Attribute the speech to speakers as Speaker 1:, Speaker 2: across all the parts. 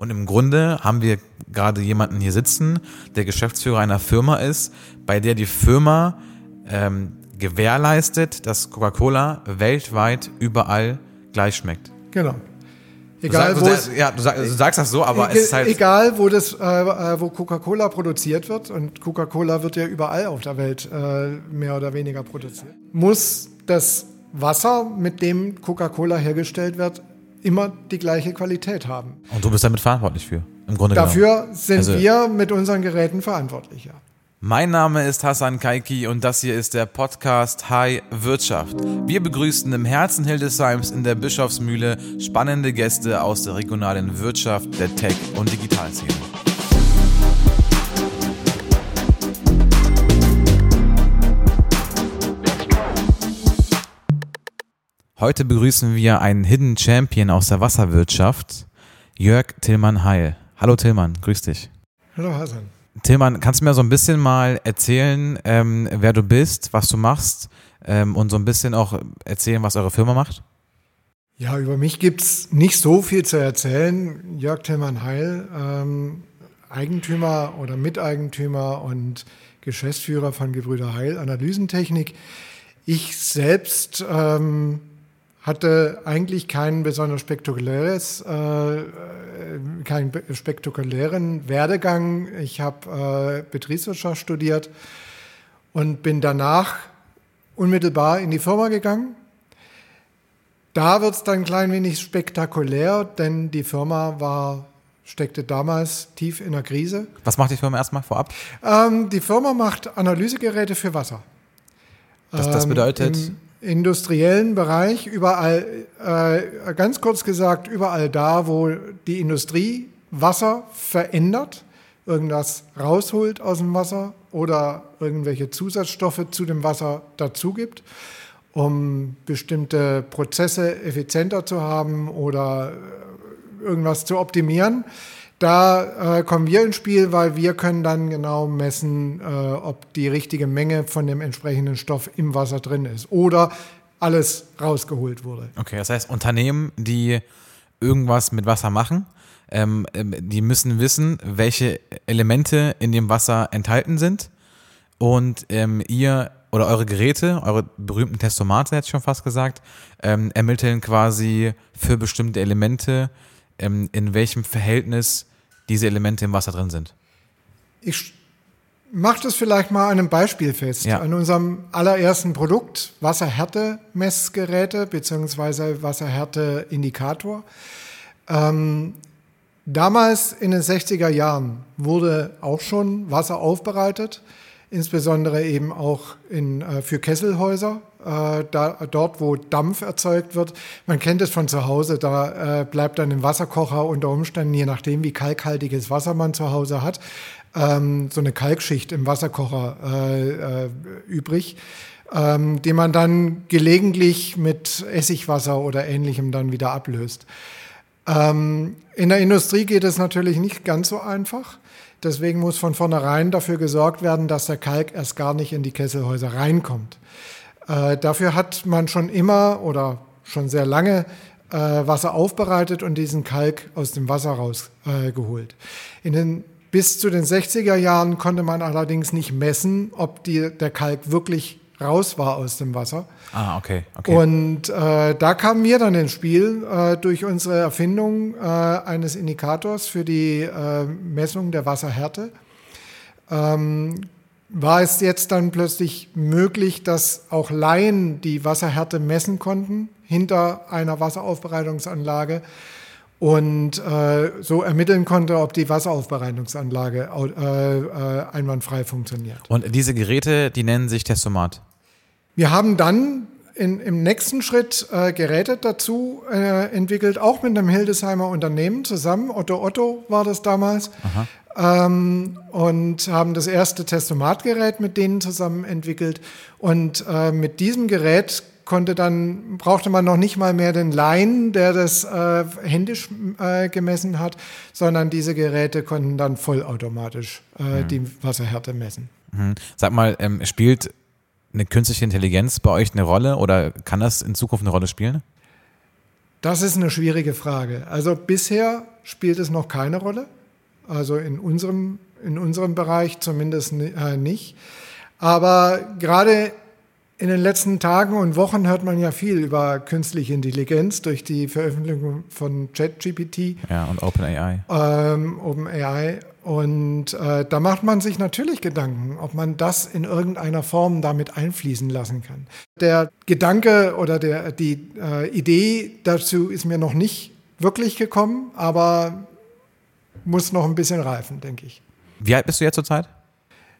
Speaker 1: Und im Grunde haben wir gerade jemanden hier sitzen, der Geschäftsführer einer Firma ist, bei der die Firma ähm, gewährleistet, dass Coca-Cola weltweit überall gleich schmeckt.
Speaker 2: Genau.
Speaker 1: Egal, du, sag, du, ja, du, sag, du, sagst das so, aber
Speaker 2: e
Speaker 1: es ist halt.
Speaker 2: Egal, wo, das, äh, äh, wo Coca-Cola produziert wird, und Coca-Cola wird ja überall auf der Welt äh, mehr oder weniger produziert, muss das Wasser, mit dem Coca-Cola hergestellt wird, immer die gleiche Qualität haben.
Speaker 1: Und du bist damit verantwortlich für, im Grunde
Speaker 2: Dafür genommen. sind also, wir mit unseren Geräten verantwortlich, ja.
Speaker 1: Mein Name ist Hassan Kaiki und das hier ist der Podcast High Wirtschaft. Wir begrüßen im Herzen Hildesheims in der Bischofsmühle spannende Gäste aus der regionalen Wirtschaft, der Tech- und Digitalszene. Heute begrüßen wir einen Hidden Champion aus der Wasserwirtschaft, Jörg Tillmann Heil. Hallo Tillmann, grüß dich.
Speaker 2: Hallo Hassan.
Speaker 1: Tillmann, kannst du mir so ein bisschen mal erzählen, ähm, wer du bist, was du machst ähm, und so ein bisschen auch erzählen, was eure Firma macht?
Speaker 2: Ja, über mich gibt es nicht so viel zu erzählen. Jörg Tillmann Heil, ähm, Eigentümer oder Miteigentümer und Geschäftsführer von Gebrüder Heil Analysentechnik. Ich selbst ähm, hatte eigentlich kein besonders spektakuläres, äh, keinen spektakulären Werdegang. Ich habe äh, Betriebswirtschaft studiert und bin danach unmittelbar in die Firma gegangen. Da wird es dann ein klein wenig spektakulär, denn die Firma war, steckte damals tief in der Krise.
Speaker 1: Was macht die Firma erstmal vorab?
Speaker 2: Ähm, die Firma macht Analysegeräte für Wasser.
Speaker 1: Das, das ähm, bedeutet?
Speaker 2: Industriellen Bereich, überall, äh, ganz kurz gesagt, überall da, wo die Industrie Wasser verändert, irgendwas rausholt aus dem Wasser oder irgendwelche Zusatzstoffe zu dem Wasser dazu gibt, um bestimmte Prozesse effizienter zu haben oder irgendwas zu optimieren. Da äh, kommen wir ins Spiel, weil wir können dann genau messen, äh, ob die richtige Menge von dem entsprechenden Stoff im Wasser drin ist oder alles rausgeholt wurde.
Speaker 1: Okay, das heißt Unternehmen, die irgendwas mit Wasser machen, ähm, ähm die müssen wissen, welche Elemente in dem Wasser enthalten sind und ähm, ihr oder eure Geräte, eure berühmten Testomate, hätte ich schon fast gesagt, ähm, ermitteln quasi für bestimmte Elemente, ähm, in welchem Verhältnis diese Elemente im Wasser drin sind?
Speaker 2: Ich mache das vielleicht mal an einem Beispiel fest. Ja. An unserem allerersten Produkt, Wasserhärte-Messgeräte bzw. Wasserhärte-Indikator. Ähm, damals in den 60er Jahren wurde auch schon Wasser aufbereitet, insbesondere eben auch in, äh, für Kesselhäuser äh, da, dort, wo Dampf erzeugt wird. Man kennt es von zu Hause, da äh, bleibt dann im Wasserkocher unter Umständen, je nachdem, wie kalkhaltiges Wasser man zu Hause hat, ähm, so eine Kalkschicht im Wasserkocher äh, äh, übrig. Ähm, die man dann gelegentlich mit Essigwasser oder ähnlichem dann wieder ablöst. Ähm, in der Industrie geht es natürlich nicht ganz so einfach. Deswegen muss von vornherein dafür gesorgt werden, dass der Kalk erst gar nicht in die Kesselhäuser reinkommt. Äh, dafür hat man schon immer oder schon sehr lange äh, Wasser aufbereitet und diesen Kalk aus dem Wasser rausgeholt. Äh, in den bis zu den 60er Jahren konnte man allerdings nicht messen, ob die, der Kalk wirklich raus war aus dem Wasser.
Speaker 1: Ah, okay. okay.
Speaker 2: Und äh, da kamen wir dann ins Spiel äh, durch unsere Erfindung äh, eines Indikators für die äh, Messung der Wasserhärte. Ähm, war es jetzt dann plötzlich möglich, dass auch Laien die Wasserhärte messen konnten hinter einer Wasseraufbereitungsanlage und äh, so ermitteln konnte, ob die Wasseraufbereitungsanlage äh, einwandfrei funktioniert.
Speaker 1: Und diese Geräte, die nennen sich Testomat?
Speaker 2: Wir haben dann in, im nächsten Schritt äh, Geräte dazu äh, entwickelt, auch mit einem Hildesheimer Unternehmen zusammen. Otto Otto war das damals. Ähm, und haben das erste Testomatgerät mit denen zusammen entwickelt. Und äh, mit diesem Gerät konnte dann, brauchte man noch nicht mal mehr den Laien, der das äh, händisch äh, gemessen hat, sondern diese Geräte konnten dann vollautomatisch mhm. die Wasserhärte messen.
Speaker 1: Mhm. Sag mal, ähm, spielt eine künstliche Intelligenz bei euch eine Rolle oder kann das in Zukunft eine Rolle spielen?
Speaker 2: Das ist eine schwierige Frage. Also bisher spielt es noch keine Rolle. Also in unserem, in unserem Bereich zumindest äh, nicht. Aber gerade in den letzten Tagen und Wochen hört man ja viel über künstliche Intelligenz durch die Veröffentlichung von ChatGPT.
Speaker 1: Ja, und OpenAI.
Speaker 2: Ähm, OpenAI. Und äh, da macht man sich natürlich Gedanken, ob man das in irgendeiner Form damit einfließen lassen kann. Der Gedanke oder der, die äh, Idee dazu ist mir noch nicht wirklich gekommen, aber muss noch ein bisschen reifen, denke ich.
Speaker 1: Wie alt bist du jetzt zurzeit?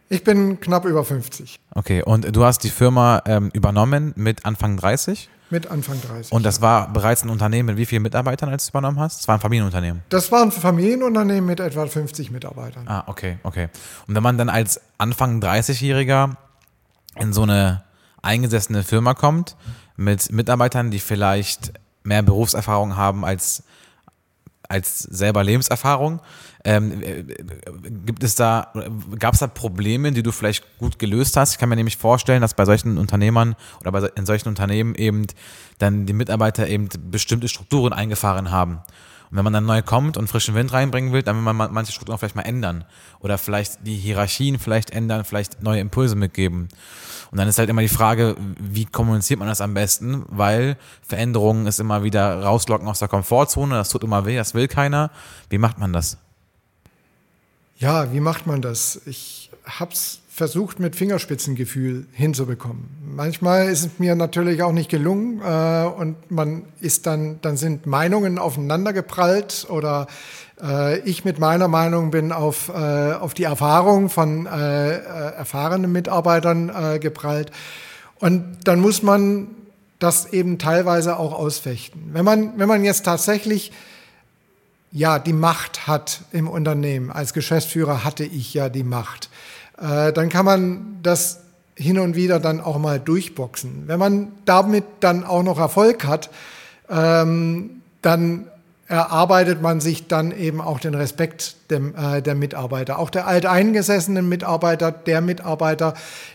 Speaker 2: Ich bin knapp über 50.
Speaker 1: Okay, und du hast die Firma ähm, übernommen mit Anfang 30?
Speaker 2: Mit Anfang 30.
Speaker 1: Und das war bereits ein Unternehmen mit wie vielen Mitarbeitern, als du es übernommen hast? Es war ein Familienunternehmen.
Speaker 2: Das war ein Familienunternehmen mit etwa 50 Mitarbeitern.
Speaker 1: Ah, okay, okay. Und wenn man dann als Anfang 30-Jähriger in so eine eingesessene Firma kommt, mit Mitarbeitern, die vielleicht mehr Berufserfahrung haben als als selber Lebenserfahrung. Ähm, äh, gibt es da, gab es da Probleme, die du vielleicht gut gelöst hast? Ich kann mir nämlich vorstellen, dass bei solchen Unternehmern oder bei, in solchen Unternehmen eben dann die Mitarbeiter eben bestimmte Strukturen eingefahren haben. Und wenn man dann neu kommt und frischen Wind reinbringen will, dann will man manche Strukturen vielleicht mal ändern. Oder vielleicht die Hierarchien vielleicht ändern, vielleicht neue Impulse mitgeben. Und dann ist halt immer die Frage, wie kommuniziert man das am besten? Weil Veränderungen ist immer wieder rauslocken aus der Komfortzone, das tut immer weh, das will keiner. Wie macht man das?
Speaker 2: Ja, wie macht man das? Ich hab's versucht, mit Fingerspitzengefühl hinzubekommen. Manchmal ist es mir natürlich auch nicht gelungen äh, und man ist dann, dann sind Meinungen aufeinander geprallt oder äh, ich mit meiner Meinung bin auf, äh, auf die Erfahrung von äh, äh, erfahrenen Mitarbeitern äh, geprallt. Und dann muss man das eben teilweise auch ausfechten. Wenn man, wenn man jetzt tatsächlich ja, die Macht hat im Unternehmen. Als Geschäftsführer hatte ich ja die Macht. Äh, dann kann man das hin und wieder dann auch mal durchboxen. Wenn man damit dann auch noch Erfolg hat, ähm, dann erarbeitet man sich dann eben auch den Respekt dem, äh, der Mitarbeiter, auch der alteingesessenen Mitarbeiter, der Mitarbeiter,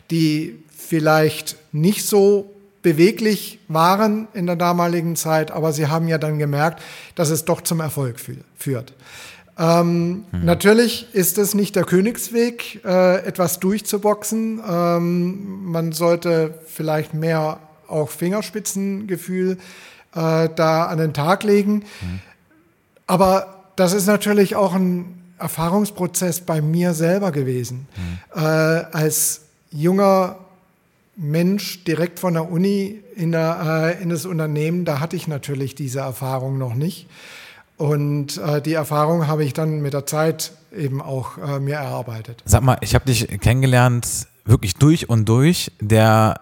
Speaker 2: die vielleicht nicht so beweglich waren in der damaligen Zeit, aber sie haben ja dann gemerkt, dass es doch zum Erfolg führt. Ähm, mhm. Natürlich ist es nicht der Königsweg, äh, etwas durchzuboxen. Ähm, man sollte vielleicht mehr auch Fingerspitzengefühl äh, da an den Tag legen. Mhm. Aber das ist natürlich auch ein Erfahrungsprozess bei mir selber gewesen. Mhm. Äh, als junger Mensch direkt von der Uni in, der, äh, in das Unternehmen, da hatte ich natürlich diese Erfahrung noch nicht. Und äh, die Erfahrung habe ich dann mit der Zeit eben auch äh, mir erarbeitet.
Speaker 1: Sag mal, ich habe dich kennengelernt, wirklich durch und durch, der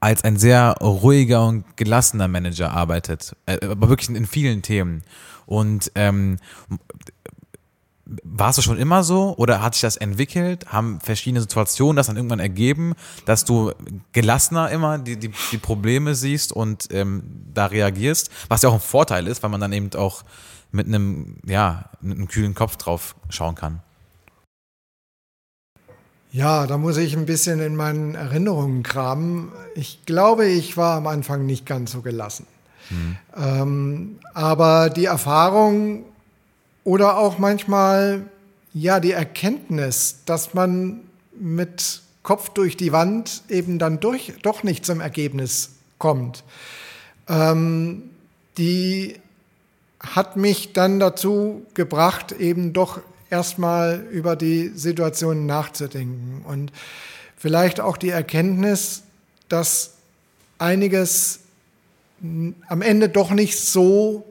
Speaker 1: als ein sehr ruhiger und gelassener Manager arbeitet, äh, aber wirklich in vielen Themen. Und ähm, warst du schon immer so oder hat sich das entwickelt? Haben verschiedene Situationen das dann irgendwann ergeben, dass du gelassener immer die, die, die Probleme siehst und ähm, da reagierst? Was ja auch ein Vorteil ist, weil man dann eben auch mit einem, ja, mit einem kühlen Kopf drauf schauen kann.
Speaker 2: Ja, da muss ich ein bisschen in meinen Erinnerungen kramen. Ich glaube, ich war am Anfang nicht ganz so gelassen. Hm. Ähm, aber die Erfahrung oder auch manchmal, ja, die Erkenntnis, dass man mit Kopf durch die Wand eben dann durch, doch nicht zum Ergebnis kommt. Ähm, die hat mich dann dazu gebracht, eben doch erstmal über die Situation nachzudenken und vielleicht auch die Erkenntnis, dass einiges am Ende doch nicht so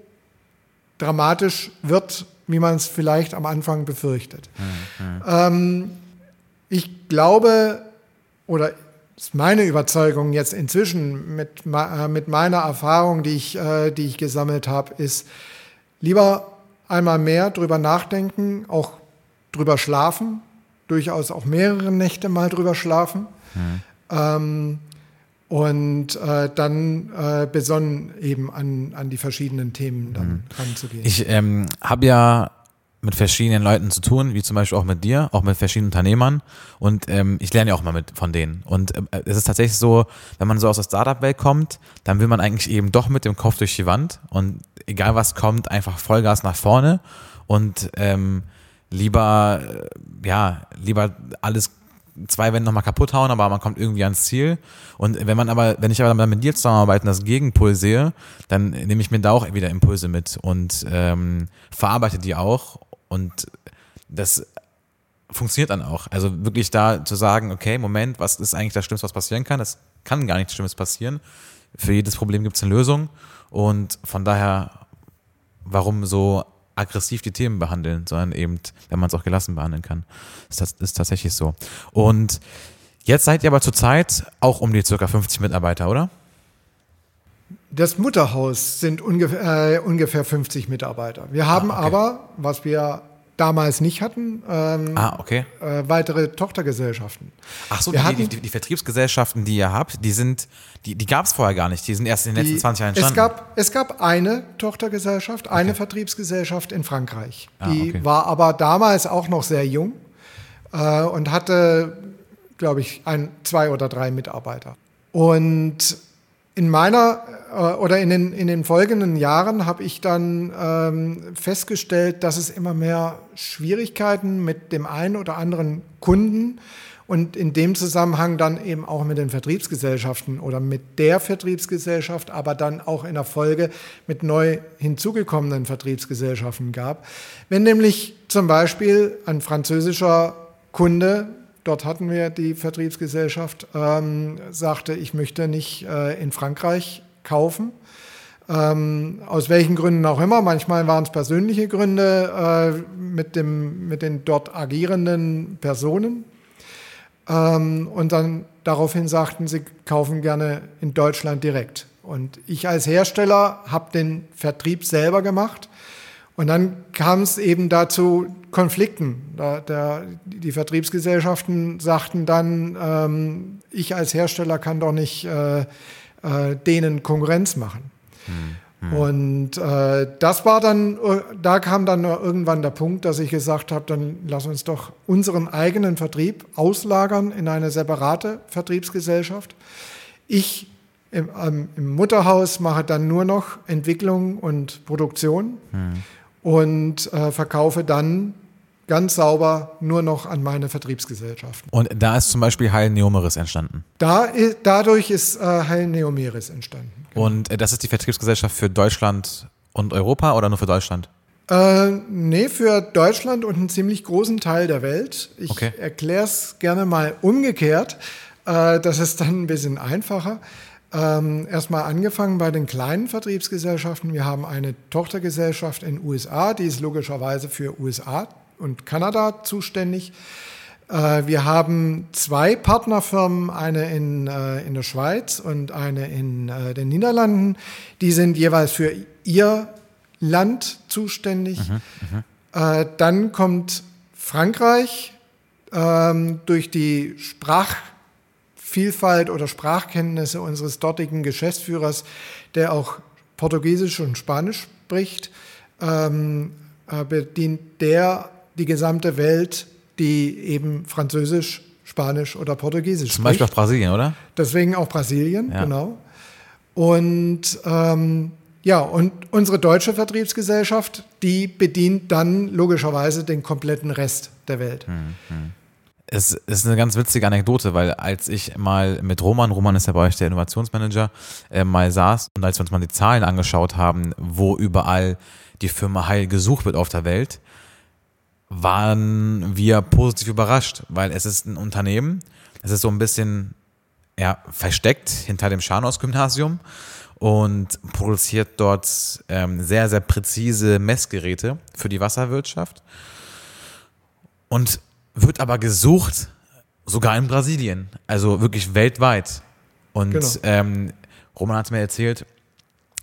Speaker 2: dramatisch wird, wie man es vielleicht am Anfang befürchtet. Mhm. Ähm, ich glaube, oder ist meine Überzeugung jetzt inzwischen mit, äh, mit meiner Erfahrung, die ich, äh, die ich gesammelt habe, ist lieber einmal mehr drüber nachdenken, auch drüber schlafen, durchaus auch mehrere Nächte mal drüber schlafen. Mhm. Ähm, und äh, dann äh, besonnen eben an, an die verschiedenen Themen dann mhm. ranzugehen.
Speaker 1: Ich ähm, habe ja mit verschiedenen Leuten zu tun, wie zum Beispiel auch mit dir, auch mit verschiedenen Unternehmern. Und ähm, ich lerne ja auch mal mit von denen. Und äh, es ist tatsächlich so, wenn man so aus der Startup-Welt kommt, dann will man eigentlich eben doch mit dem Kopf durch die Wand und egal was kommt, einfach Vollgas nach vorne und ähm, lieber, äh, ja, lieber alles zwei Wände nochmal kaputt hauen, aber man kommt irgendwie ans Ziel. Und wenn man aber, wenn ich aber dann mit dir zusammenarbeite und das Gegenpol sehe, dann nehme ich mir da auch wieder Impulse mit und ähm, verarbeite die auch. Und das funktioniert dann auch. Also wirklich da zu sagen, okay, Moment, was ist eigentlich das Schlimmste, was passieren kann? Es kann gar nichts Schlimmes passieren. Für jedes Problem gibt es eine Lösung. Und von daher, warum so aggressiv die Themen behandeln, sondern eben, wenn man es auch gelassen behandeln kann. Ist, das, ist tatsächlich so. Und jetzt seid ihr aber zurzeit auch um die circa 50 Mitarbeiter, oder?
Speaker 2: Das Mutterhaus sind ungefähr, äh, ungefähr 50 Mitarbeiter. Wir haben ah, okay. aber, was wir damals nicht hatten, ähm,
Speaker 1: ah, okay.
Speaker 2: äh, weitere Tochtergesellschaften.
Speaker 1: Ach so, die, hatten, die, die, Vertriebsgesellschaften, die ihr habt, die sind, die, die gab es vorher gar nicht. Die sind erst in den letzten 20 Jahren entstanden.
Speaker 2: Es gab, es gab eine Tochtergesellschaft, okay. eine Vertriebsgesellschaft in Frankreich. Ah, die okay. war aber damals auch noch sehr jung äh, und hatte, glaube ich, ein, zwei oder drei Mitarbeiter. Und in meiner äh, oder in den, in den folgenden Jahren habe ich dann ähm, festgestellt, dass es immer mehr Schwierigkeiten mit dem einen oder anderen Kunden und in dem Zusammenhang dann eben auch mit den Vertriebsgesellschaften oder mit der Vertriebsgesellschaft, aber dann auch in der Folge mit neu hinzugekommenen Vertriebsgesellschaften gab. Wenn nämlich zum Beispiel ein französischer Kunde dort hatten wir die Vertriebsgesellschaft, ähm, sagte, ich möchte nicht äh, in Frankreich kaufen. Ähm, aus welchen Gründen auch immer. Manchmal waren es persönliche Gründe äh, mit, dem, mit den dort agierenden Personen. Ähm, und dann daraufhin sagten, sie kaufen gerne in Deutschland direkt. Und ich als Hersteller habe den Vertrieb selber gemacht und dann kam es eben dazu Konflikten. Da, der, die Vertriebsgesellschaften sagten dann, ähm, ich als Hersteller kann doch nicht äh, äh, denen Konkurrenz machen. Hm. Und äh, das war dann, da kam dann irgendwann der Punkt, dass ich gesagt habe, dann lass uns doch unseren eigenen Vertrieb auslagern in eine separate Vertriebsgesellschaft. Ich im, ähm, im Mutterhaus mache dann nur noch Entwicklung und Produktion. Hm und äh, verkaufe dann ganz sauber nur noch an meine Vertriebsgesellschaften.
Speaker 1: Und da ist zum Beispiel Heil Neomeris entstanden?
Speaker 2: Da, dadurch ist äh, Heil Neomeris entstanden.
Speaker 1: Genau. Und äh, das ist die Vertriebsgesellschaft für Deutschland und Europa oder nur für Deutschland?
Speaker 2: Äh, nee, für Deutschland und einen ziemlich großen Teil der Welt. Ich okay. erkläre es gerne mal umgekehrt. Äh, das ist dann ein bisschen einfacher. Ähm, erstmal angefangen bei den kleinen Vertriebsgesellschaften. Wir haben eine Tochtergesellschaft in USA, die ist logischerweise für USA und Kanada zuständig. Äh, wir haben zwei Partnerfirmen, eine in, äh, in der Schweiz und eine in äh, den Niederlanden. Die sind jeweils für ihr Land zuständig. Mhm, mhm. dann kommt Frankreich ähm, durch die Sprach Vielfalt oder Sprachkenntnisse unseres dortigen Geschäftsführers, der auch Portugiesisch und Spanisch spricht, ähm, äh, bedient der die gesamte Welt, die eben Französisch, Spanisch oder Portugiesisch
Speaker 1: Zum spricht. Zum Beispiel auch Brasilien, oder?
Speaker 2: Deswegen auch Brasilien, ja. genau. Und ähm, ja, und unsere deutsche Vertriebsgesellschaft, die bedient dann logischerweise den kompletten Rest der Welt. Hm, hm.
Speaker 1: Es ist eine ganz witzige Anekdote, weil als ich mal mit Roman, Roman ist ja bei euch der Innovationsmanager, äh, mal saß und als wir uns mal die Zahlen angeschaut haben, wo überall die Firma Heil gesucht wird auf der Welt, waren wir positiv überrascht, weil es ist ein Unternehmen, es ist so ein bisschen ja, versteckt hinter dem Scharnhaus-Gymnasium und produziert dort ähm, sehr, sehr präzise Messgeräte für die Wasserwirtschaft. Und wird aber gesucht, sogar in Brasilien, also wirklich weltweit. Und genau. ähm, Roman hat mir erzählt,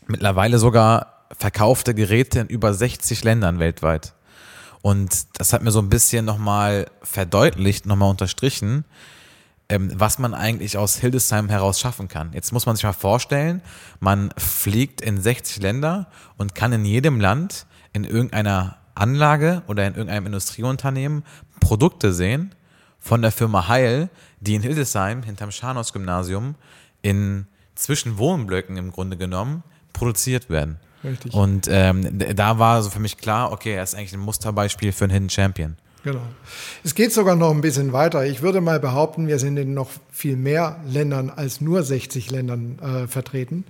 Speaker 1: mittlerweile sogar verkaufte Geräte in über 60 Ländern weltweit. Und das hat mir so ein bisschen nochmal verdeutlicht, nochmal unterstrichen, ähm, was man eigentlich aus Hildesheim heraus schaffen kann. Jetzt muss man sich mal vorstellen, man fliegt in 60 Länder und kann in jedem Land in irgendeiner Anlage oder in irgendeinem Industrieunternehmen Produkte sehen von der Firma Heil, die in Hildesheim hinterm Scharnhaus-Gymnasium in zwischen Wohnblöcken im Grunde genommen produziert werden. Richtig. Und ähm, da war so für mich klar, okay, er ist eigentlich ein Musterbeispiel für einen Hidden Champion.
Speaker 2: Genau. Es geht sogar noch ein bisschen weiter. Ich würde mal behaupten, wir sind in noch viel mehr Ländern als nur 60 Ländern äh, vertreten,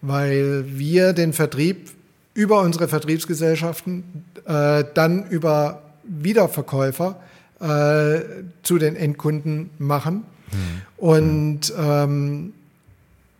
Speaker 2: weil wir den Vertrieb über unsere Vertriebsgesellschaften, äh, dann über Wiederverkäufer äh, zu den Endkunden machen. Mhm. Und ähm,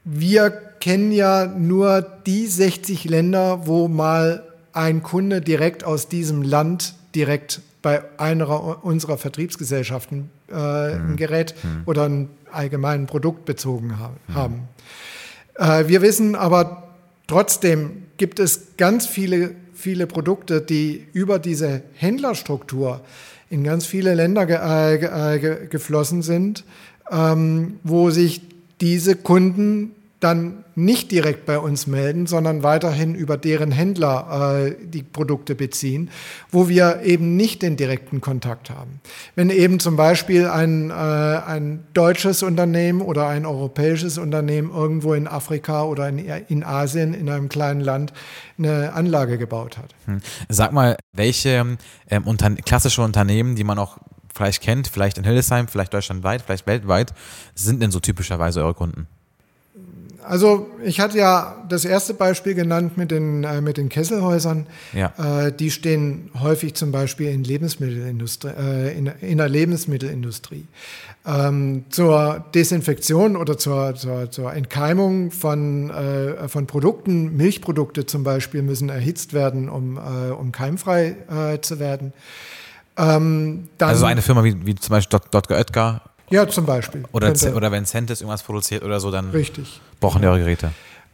Speaker 2: wir kennen ja nur die 60 Länder, wo mal ein Kunde direkt aus diesem Land direkt bei einer unserer Vertriebsgesellschaften äh, ein mhm. Gerät mhm. oder ein allgemeines Produkt bezogen mhm. haben. Mhm. Äh, wir wissen aber trotzdem gibt es ganz viele, viele Produkte, die über diese Händlerstruktur in ganz viele Länder ge äh, ge geflossen sind, ähm, wo sich diese Kunden dann nicht direkt bei uns melden, sondern weiterhin über deren Händler äh, die Produkte beziehen, wo wir eben nicht den direkten Kontakt haben. Wenn eben zum Beispiel ein, äh, ein deutsches Unternehmen oder ein europäisches Unternehmen irgendwo in Afrika oder in, in Asien in einem kleinen Land eine Anlage gebaut hat. Hm.
Speaker 1: Sag mal, welche ähm, unter klassische Unternehmen, die man auch vielleicht kennt, vielleicht in Hildesheim, vielleicht deutschlandweit, vielleicht weltweit, sind denn so typischerweise eure Kunden?
Speaker 2: Also ich hatte ja das erste Beispiel genannt mit den, äh, mit den Kesselhäusern. Ja. Äh, die stehen häufig zum Beispiel in, Lebensmittelindustrie, äh, in, in der Lebensmittelindustrie. Ähm, zur Desinfektion oder zur, zur, zur Entkeimung von, äh, von Produkten, Milchprodukte zum Beispiel, müssen erhitzt werden, um, äh, um keimfrei äh, zu werden.
Speaker 1: Ähm, also eine Firma wie, wie zum Beispiel Dr. Oetker
Speaker 2: ja, zum Beispiel.
Speaker 1: Oder, oder wenn Centis irgendwas produziert oder so, dann
Speaker 2: Richtig.
Speaker 1: brauchen die eure Geräte.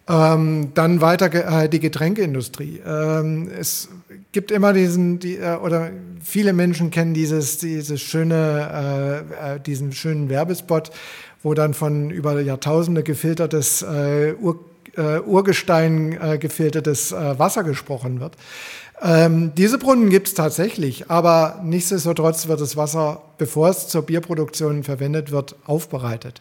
Speaker 2: Ähm, dann weiter äh, die Getränkeindustrie. Ähm, es gibt immer diesen, die, äh, oder viele Menschen kennen dieses, dieses schöne, äh, äh diesen schönen Werbespot, wo dann von über Jahrtausende gefiltertes äh, Ur, äh, Urgestein gefiltertes Wasser gesprochen wird. Ähm, diese Brunnen gibt es tatsächlich, aber nichtsdestotrotz wird das Wasser, bevor es zur Bierproduktion verwendet wird, aufbereitet.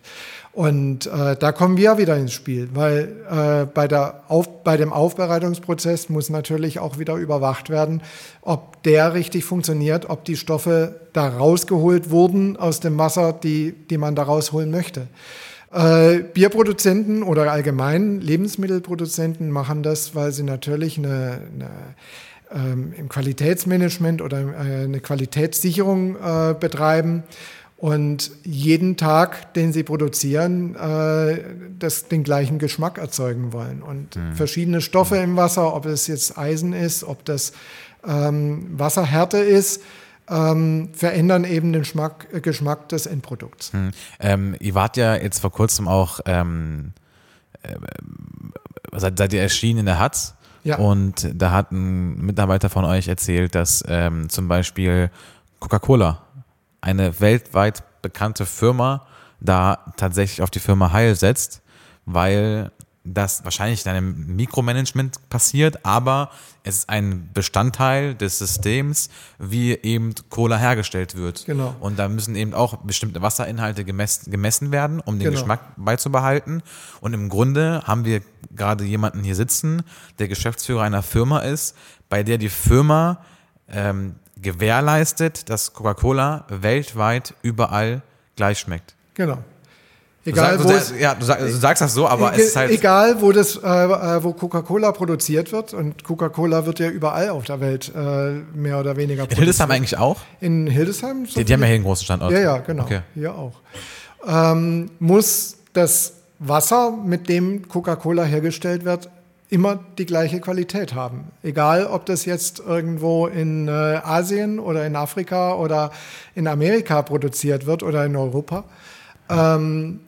Speaker 2: Und äh, da kommen wir wieder ins Spiel, weil äh, bei, der Auf, bei dem Aufbereitungsprozess muss natürlich auch wieder überwacht werden, ob der richtig funktioniert, ob die Stoffe da rausgeholt wurden aus dem Wasser, die, die man da rausholen möchte. Äh, Bierproduzenten oder allgemein Lebensmittelproduzenten machen das, weil sie natürlich eine, eine ähm, im Qualitätsmanagement oder äh, eine Qualitätssicherung äh, betreiben und jeden Tag, den sie produzieren, äh, das, den gleichen Geschmack erzeugen wollen. Und mhm. verschiedene Stoffe im Wasser, ob es jetzt Eisen ist, ob das ähm, Wasserhärte ist, ähm, verändern eben den Schmack, Geschmack des Endprodukts.
Speaker 1: Mhm. Ähm, ihr wart ja jetzt vor kurzem auch, ähm, äh, seid, seid ihr erschienen in der Hatz? Ja. Und da hat ein Mitarbeiter von euch erzählt, dass ähm, zum Beispiel Coca-Cola, eine weltweit bekannte Firma, da tatsächlich auf die Firma Heil setzt, weil das wahrscheinlich in einem Mikromanagement passiert, aber es ist ein Bestandteil des Systems, wie eben Cola hergestellt wird. Genau. Und da müssen eben auch bestimmte Wasserinhalte gemessen, gemessen werden, um den genau. Geschmack beizubehalten. Und im Grunde haben wir gerade jemanden hier sitzen, der Geschäftsführer einer Firma ist, bei der die Firma ähm, gewährleistet, dass Coca-Cola weltweit überall gleich schmeckt.
Speaker 2: Genau.
Speaker 1: Egal, du, sag, du, ja, du, sag, du, sagst das so, aber
Speaker 2: e
Speaker 1: es ist halt.
Speaker 2: Egal, wo, das, äh, äh, wo Coca-Cola produziert wird, und Coca-Cola wird ja überall auf der Welt äh, mehr oder weniger produziert.
Speaker 1: In Hildesheim eigentlich auch?
Speaker 2: In Hildesheim?
Speaker 1: So die, die haben ja hier einen großen Standort.
Speaker 2: Ja, ja, genau. Okay. Hier auch. Ähm, muss das Wasser, mit dem Coca-Cola hergestellt wird, immer die gleiche Qualität haben. Egal, ob das jetzt irgendwo in äh, Asien oder in Afrika oder in Amerika produziert wird oder in Europa. Ähm,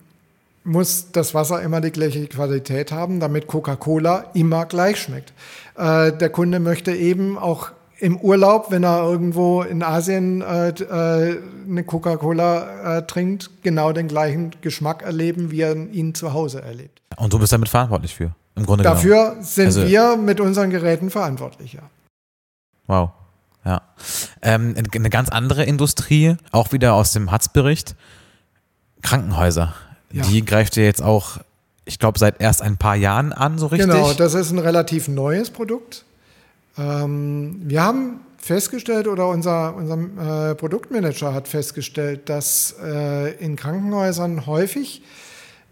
Speaker 2: muss das Wasser immer die gleiche Qualität haben, damit Coca-Cola immer gleich schmeckt. Äh, der Kunde möchte eben auch im Urlaub, wenn er irgendwo in Asien äh, äh, eine Coca-Cola äh, trinkt, genau den gleichen Geschmack erleben, wie er ihn zu Hause erlebt.
Speaker 1: Und du bist damit verantwortlich für, im Grunde
Speaker 2: Dafür genommen. sind also, wir mit unseren Geräten verantwortlich, ja.
Speaker 1: Wow. ja. Ähm, eine ganz andere Industrie, auch wieder aus dem Hatz-Bericht, Krankenhäuser. Ja. Die greift ihr jetzt auch, ich glaube, seit erst ein paar Jahren an, so richtig.
Speaker 2: Genau, das ist ein relativ neues Produkt. Ähm, wir haben festgestellt oder unser, unser äh, Produktmanager hat festgestellt, dass äh, in Krankenhäusern häufig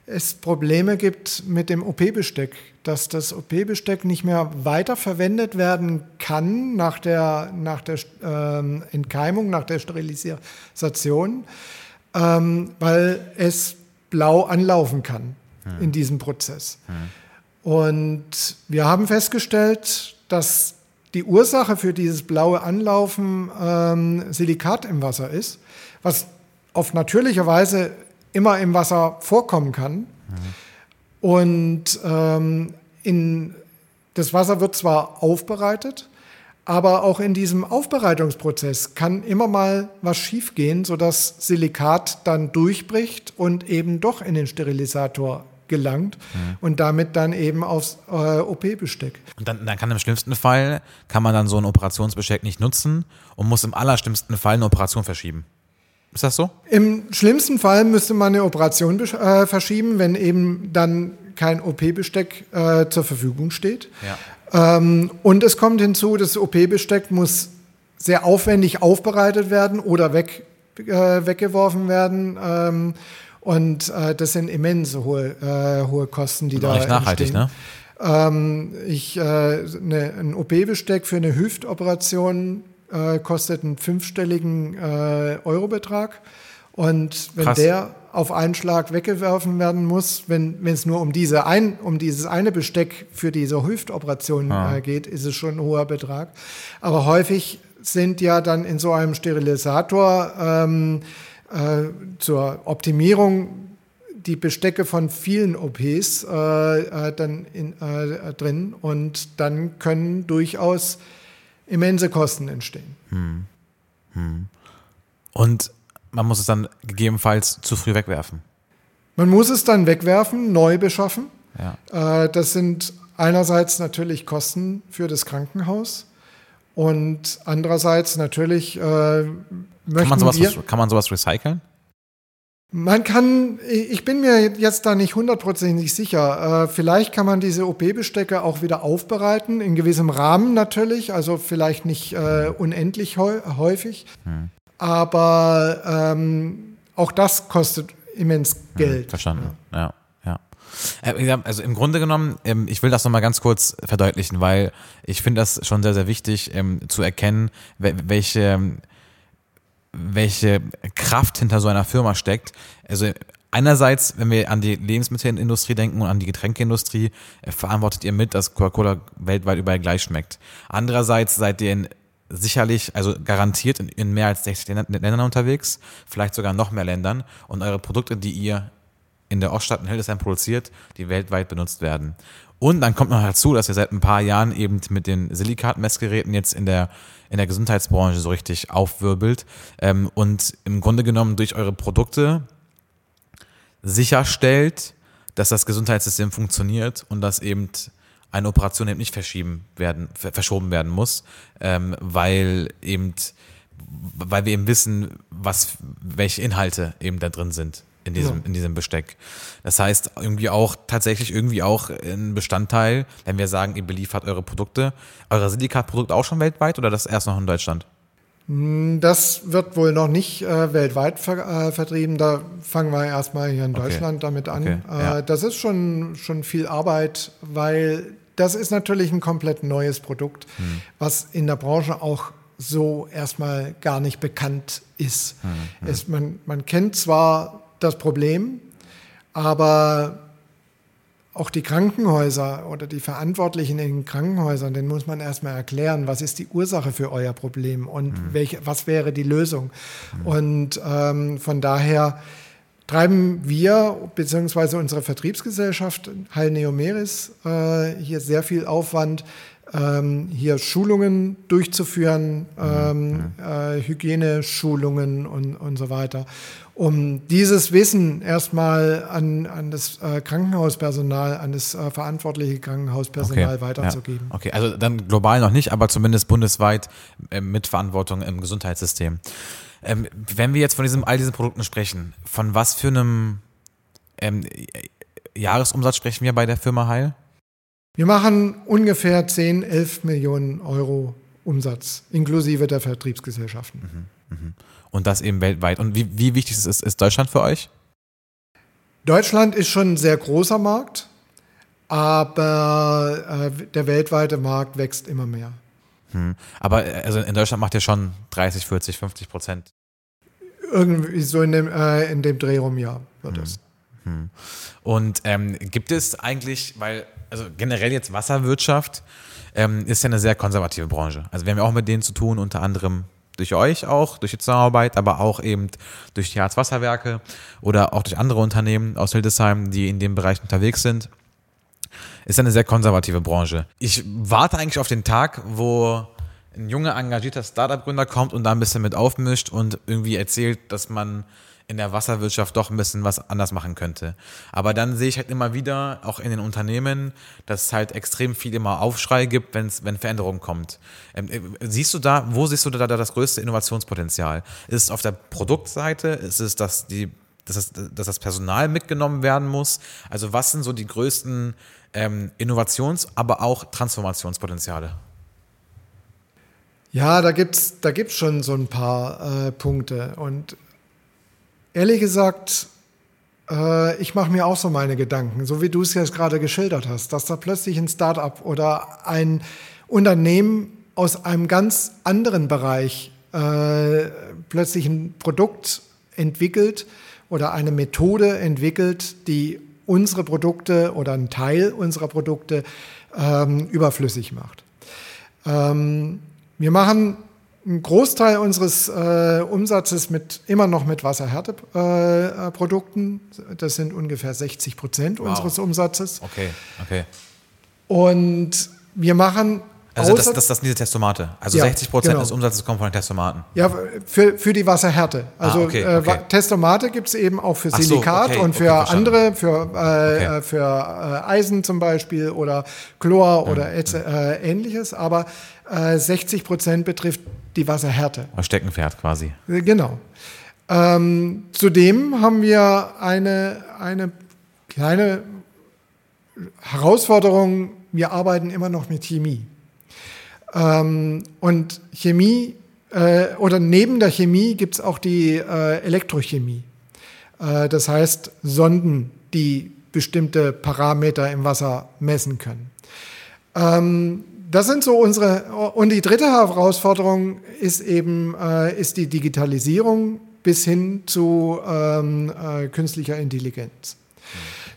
Speaker 2: es Probleme gibt mit dem OP-Besteck, dass das OP-Besteck nicht mehr weiter verwendet werden kann nach der, nach der ähm, Entkeimung, nach der Sterilisation, ähm, weil es blau anlaufen kann hm. in diesem Prozess. Hm. Und wir haben festgestellt, dass die Ursache für dieses blaue Anlaufen ähm, Silikat im Wasser ist, was auf natürliche Weise immer im Wasser vorkommen kann. Mhm. Und ähm, in, das Wasser wird zwar aufbereitet, aber auch in diesem Aufbereitungsprozess kann immer mal was schiefgehen, sodass Silikat dann durchbricht und eben doch in den Sterilisator gelangt mhm. und damit dann eben aufs äh, OP-Besteck.
Speaker 1: Und dann, dann kann im schlimmsten Fall, kann man dann so ein Operationsbesteck nicht nutzen und muss im allerschlimmsten Fall eine Operation verschieben. Ist das so?
Speaker 2: Im schlimmsten Fall müsste man eine Operation äh, verschieben, wenn eben dann kein OP-Besteck äh, zur Verfügung steht. Ja. Ähm, und es kommt hinzu, das OP-Besteck muss sehr aufwendig aufbereitet werden oder weg, äh, weggeworfen werden. Ähm, und äh, das sind immense hohe, äh, hohe Kosten, die und da
Speaker 1: nicht nachhaltig,
Speaker 2: entstehen. ne? Ähm, ich, äh, ne, ein OP-Besteck für eine Hüftoperation äh, kostet einen fünfstelligen äh, Eurobetrag. Und wenn Krass. der auf einen Schlag weggeworfen werden muss, wenn es nur um, diese ein, um dieses eine Besteck für diese Hüftoperation ah. äh, geht, ist es schon ein hoher Betrag. Aber häufig sind ja dann in so einem Sterilisator ähm, äh, zur Optimierung die Bestecke von vielen OPs äh, äh, dann in, äh, drin und dann können durchaus immense Kosten entstehen. Hm.
Speaker 1: Hm. Und man muss es dann gegebenenfalls zu früh wegwerfen.
Speaker 2: Man muss es dann wegwerfen, neu beschaffen. Ja. Äh, das sind einerseits natürlich Kosten für das Krankenhaus und andererseits natürlich äh,
Speaker 1: kann man, sowas, wir, kann man sowas recyceln?
Speaker 2: Man kann, ich bin mir jetzt da nicht hundertprozentig sicher. Äh, vielleicht kann man diese OP-Bestecke auch wieder aufbereiten, in gewissem Rahmen natürlich, also vielleicht nicht äh, unendlich häufig. Hm. Aber ähm, auch das kostet immens hm, Geld. Hm,
Speaker 1: verstanden, ja. ja. ja. Also im Grunde genommen, ähm, ich will das nochmal ganz kurz verdeutlichen, weil ich finde das schon sehr, sehr wichtig ähm, zu erkennen, welche welche Kraft hinter so einer Firma steckt. Also einerseits, wenn wir an die Lebensmittelindustrie denken und an die Getränkeindustrie, äh, verantwortet ihr mit, dass Coca-Cola weltweit überall gleich schmeckt. Andererseits seid ihr in sicherlich, also garantiert in, in mehr als 60 Ländern unterwegs, vielleicht sogar noch mehr Ländern und eure Produkte, die ihr in der Oststadt in Hildesheim produziert, die weltweit benutzt werden. Und dann kommt noch dazu, dass ihr seit ein paar Jahren eben mit den Silikat-Messgeräten jetzt in der, in der Gesundheitsbranche so richtig aufwirbelt ähm, und im Grunde genommen durch eure Produkte sicherstellt, dass das Gesundheitssystem funktioniert und dass eben eine Operation eben nicht verschieben werden, verschoben werden muss, ähm, weil eben, weil wir eben wissen, was, welche Inhalte eben da drin sind in diesem, ja. in diesem Besteck. Das heißt, irgendwie auch, tatsächlich irgendwie auch ein Bestandteil, wenn wir sagen, ihr beliefert eure Produkte, eure Silikat-Produkte auch schon weltweit oder das erst noch in Deutschland?
Speaker 2: Hm, das wird wohl noch nicht äh, weltweit ver äh, vertrieben. Da fangen wir erstmal hier in Deutschland okay. damit an. Okay. Äh, ja. Das ist schon, schon viel Arbeit, weil das ist natürlich ein komplett neues Produkt, hm. was in der Branche auch so erstmal gar nicht bekannt ist. Hm. hm. Es, man, man kennt zwar das Problem. Aber auch die Krankenhäuser oder die Verantwortlichen in den Krankenhäusern, denen muss man erstmal erklären, was ist die Ursache für euer Problem und mhm. welche, was wäre die Lösung. Mhm. Und ähm, von daher treiben wir bzw. unsere Vertriebsgesellschaft Heil Neomeris äh, hier sehr viel Aufwand, ähm, hier Schulungen durchzuführen, ähm, äh, Hygieneschulungen und, und so weiter, um dieses Wissen erstmal an, an das äh, Krankenhauspersonal, an das äh, verantwortliche Krankenhauspersonal
Speaker 1: Okay,
Speaker 2: weiterzugeben.
Speaker 1: Ja. Okay, also dann global noch nicht, aber zumindest bundesweit äh, mit Verantwortung im Gesundheitssystem. Ähm, wenn wir jetzt von diesem, all diesen Produkten sprechen, von was für einem ähm, Jahresumsatz sprechen wir bei der Firma Heil?
Speaker 2: Wir machen ungefähr 10, 11 Millionen Euro Umsatz, inklusive der Vertriebsgesellschaften.
Speaker 1: Und das eben weltweit. Und wie, wie wichtig ist, ist Deutschland für euch?
Speaker 2: Deutschland ist schon ein sehr großer Markt, aber äh, der weltweite Markt wächst immer mehr.
Speaker 1: Hm. Aber also in Deutschland macht ihr schon 30, 40, 50 Prozent.
Speaker 2: Irgendwie so in dem, äh, in dem Dreh rum, ja, wird es.
Speaker 1: Und ähm, gibt es eigentlich, weil, also generell jetzt Wasserwirtschaft ähm, ist ja eine sehr konservative Branche. Also wir haben ja auch mit denen zu tun, unter anderem durch euch auch, durch die Zusammenarbeit, aber auch eben durch die Harzwasserwerke oder auch durch andere Unternehmen aus Hildesheim, die in dem Bereich unterwegs sind. Ist eine sehr konservative Branche. Ich warte eigentlich auf den Tag, wo ein junger, engagierter Startup-Gründer kommt und da ein bisschen mit aufmischt und irgendwie erzählt, dass man in der Wasserwirtschaft doch ein bisschen was anders machen könnte. Aber dann sehe ich halt immer wieder, auch in den Unternehmen, dass es halt extrem viel immer Aufschrei gibt, wenn's, wenn Veränderung kommt. Ähm, äh, siehst du da, wo siehst du da, da das größte Innovationspotenzial? Ist es auf der Produktseite? Ist es, dass, die, dass, das, dass das Personal mitgenommen werden muss? Also was sind so die größten ähm, Innovations-, aber auch Transformationspotenziale?
Speaker 2: Ja, da gibt's da gibt's schon so ein paar äh, Punkte. Und ehrlich gesagt, äh, ich mache mir auch so meine Gedanken, so wie du es jetzt gerade geschildert hast, dass da plötzlich ein Startup oder ein Unternehmen aus einem ganz anderen Bereich äh, plötzlich ein Produkt entwickelt oder eine Methode entwickelt, die unsere Produkte oder einen Teil unserer Produkte ähm, überflüssig macht. Ähm, wir machen einen Großteil unseres äh, Umsatzes mit, immer noch mit Wasserhärteprodukten. Äh, das sind ungefähr 60 Prozent
Speaker 1: Wow.
Speaker 2: unseres Umsatzes.
Speaker 1: Okay, okay.
Speaker 2: Und wir machen
Speaker 1: Also das, das, das sind diese Testomate. Also
Speaker 2: Ja,
Speaker 1: 60 Prozent
Speaker 2: genau.
Speaker 1: des Umsatzes kommen von den Testomaten.
Speaker 2: Ja, für, für die Wasserhärte. Also
Speaker 1: Ah, okay,
Speaker 2: äh,
Speaker 1: okay.
Speaker 2: Wa- Testomate gibt es eben auch für
Speaker 1: Ach so,
Speaker 2: Silikat
Speaker 1: okay,
Speaker 2: und für andere, für, äh, äh, für äh, Eisen zum Beispiel oder Chlor oder et- äh, ähnliches. Aber äh, 60 Prozent betrifft die Wasserhärte.
Speaker 1: Oder Steckenpferd quasi.
Speaker 2: Äh, Genau. Ähm, zudem haben wir eine, eine kleine Herausforderung. Wir arbeiten immer noch mit Chemie. Ähm, und Chemie äh, oder neben der Chemie gibt es auch die äh, Elektrochemie. Äh, das heißt Sonden, die bestimmte Parameter im Wasser messen können. Ähm, das sind so unsere. Und die dritte Herausforderung ist eben äh, ist die Digitalisierung bis hin zu ähm, äh, künstlicher Intelligenz.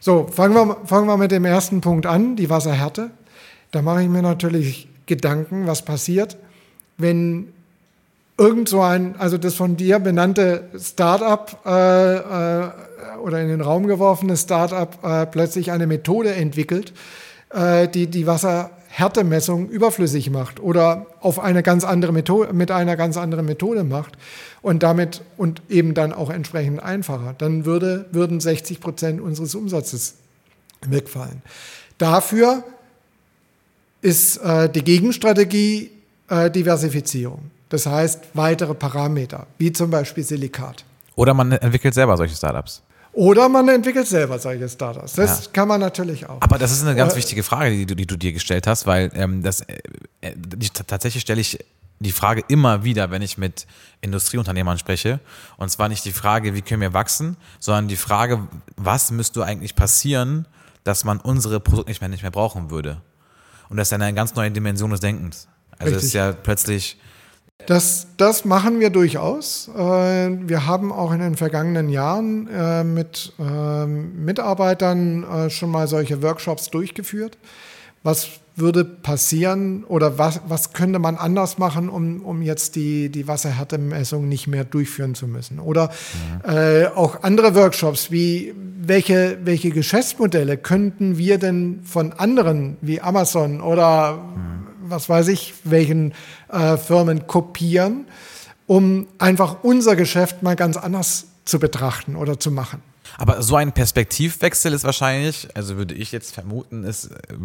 Speaker 2: So, fangen wir, fangen wir mit dem ersten Punkt an, die Wasserhärte. Da mache ich mir natürlich Gedanken, was passiert, wenn irgend so ein, also das von dir benannte Startup äh, äh, oder in den Raum geworfene Startup äh, plötzlich eine Methode entwickelt, äh, die die Wasserhärtemessung überflüssig macht oder auf eine ganz andere Methode, mit einer ganz anderen Methode macht und damit und eben dann auch entsprechend einfacher. Dann würde, würden 60 Prozent unseres Umsatzes wegfallen. Dafür ist äh, die Gegenstrategie äh, Diversifizierung. Das heißt weitere Parameter, wie zum Beispiel Silikat.
Speaker 1: Oder man entwickelt selber solche Startups.
Speaker 2: Oder man entwickelt selber solche Startups. Das
Speaker 1: Ja.
Speaker 2: kann man natürlich auch.
Speaker 1: Aber das ist eine ganz
Speaker 2: Äh,
Speaker 1: wichtige Frage, die, du- die du dir gestellt hast, weil ähm, das äh, äh, tatsächlich stelle ich die Frage immer wieder, wenn ich mit Industrieunternehmern spreche. Und zwar nicht die Frage, wie können wir wachsen, sondern die Frage, was müsste eigentlich passieren, dass man unsere Produkte nicht mehr, nicht mehr brauchen würde. Und das ist eine ganz neue Dimension des Denkens. Also es ist
Speaker 2: Richtig.
Speaker 1: ja plötzlich,
Speaker 2: Das, das machen wir durchaus. Äh, Wir haben auch in den vergangenen Jahren äh, mit ähm, Mitarbeitern äh, schon mal solche Workshops durchgeführt. Was würde passieren oder was, was könnte man anders machen, um, um jetzt die, die Wasserhärtemessung nicht mehr durchführen zu müssen? Oder äh, auch andere Workshops, wie welche, welche Geschäftsmodelle könnten wir denn von anderen wie Amazon oder was weiß ich, welchen äh, Firmen kopieren, um einfach unser Geschäft mal ganz anders zu betrachten oder zu machen.
Speaker 1: Aber so ein Perspektivwechsel ist wahrscheinlich, also würde ich jetzt vermuten, ist äh,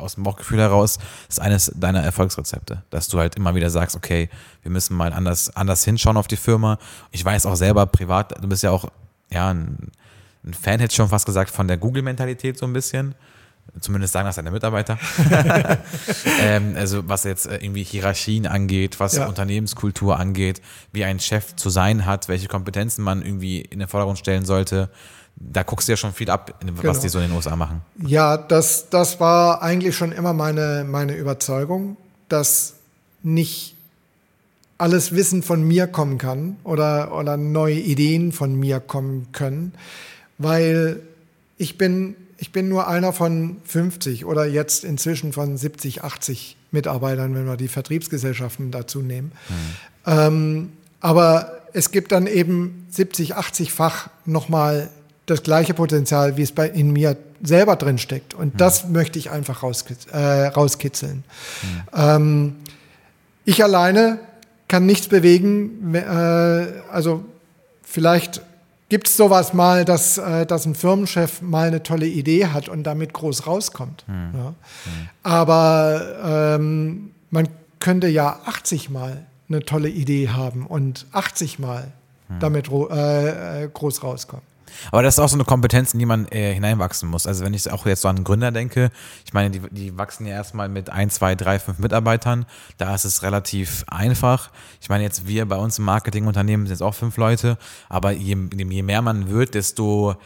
Speaker 1: aus dem Bauchgefühl heraus, ist eines deiner Erfolgsrezepte, dass du halt immer wieder sagst, okay, wir müssen mal anders, anders hinschauen auf die Firma. Ich weiß auch selber privat, du bist ja auch ja, ein, ein Fan, hätte ich schon fast gesagt, von der Google-Mentalität so ein bisschen. Zumindest sagen das deine Mitarbeiter. ähm, also was jetzt äh, irgendwie Hierarchien angeht, was ja. Unternehmenskultur angeht, wie ein Chef zu sein hat, welche Kompetenzen man irgendwie in den Vordergrund stellen sollte. Da guckst du ja schon viel ab, was genau. die so in den USA machen.
Speaker 2: Ja, das, das war eigentlich schon immer meine, meine Überzeugung, dass nicht alles Wissen von mir kommen kann oder, oder neue Ideen von mir kommen können, weil ich bin ich bin nur einer von 50 oder jetzt inzwischen von 70, 80 Mitarbeitern, wenn wir die Vertriebsgesellschaften dazu nehmen. Mhm. Ähm, aber es gibt dann eben 70, 80-fach nochmal das gleiche Potenzial, wie es bei, in mir selber drin steckt. Und mhm. das möchte ich einfach rauskitz, äh, rauskitzeln. Mhm. Ähm, ich alleine kann nichts bewegen. Äh, also vielleicht Gibt es sowas mal, dass, äh, dass ein Firmenchef mal eine tolle Idee hat und damit groß rauskommt? Hm. Ja. Hm. Aber ähm, man könnte ja 80 Mal eine tolle Idee haben und 80 Mal hm. damit äh, äh, groß rauskommen.
Speaker 1: Aber das ist auch so eine Kompetenz, in die man äh, hineinwachsen muss. Also wenn ich auch jetzt so an Gründer denke, ich meine, die, die wachsen ja erstmal mit ein, zwei, drei, fünf Mitarbeitern. Da ist es relativ einfach. Ich meine, jetzt wir bei uns im Marketingunternehmen sind jetzt auch fünf Leute, aber je, je mehr man wird, desto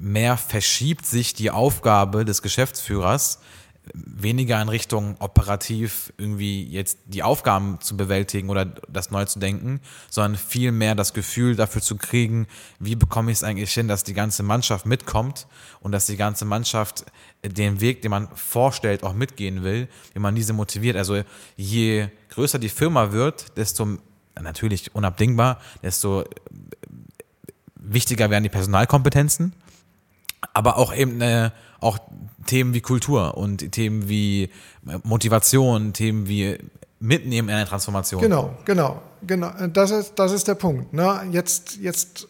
Speaker 1: mehr verschiebt sich die Aufgabe des Geschäftsführers weniger in Richtung operativ irgendwie jetzt die Aufgaben zu bewältigen oder das neu zu denken, sondern viel mehr das Gefühl dafür zu kriegen, wie bekomme ich es eigentlich hin, dass die ganze Mannschaft mitkommt und dass die ganze Mannschaft den Weg, den man vorstellt, auch mitgehen will, wie man diese motiviert. Also je größer die Firma wird, desto natürlich unabdingbar, desto wichtiger werden die Personalkompetenzen, aber auch eben eine auch Themen wie Kultur und Themen wie Motivation, Themen wie Mitnehmen in einer Transformation.
Speaker 2: Genau, genau, genau. Das ist, das ist der Punkt. Ne? Jetzt, jetzt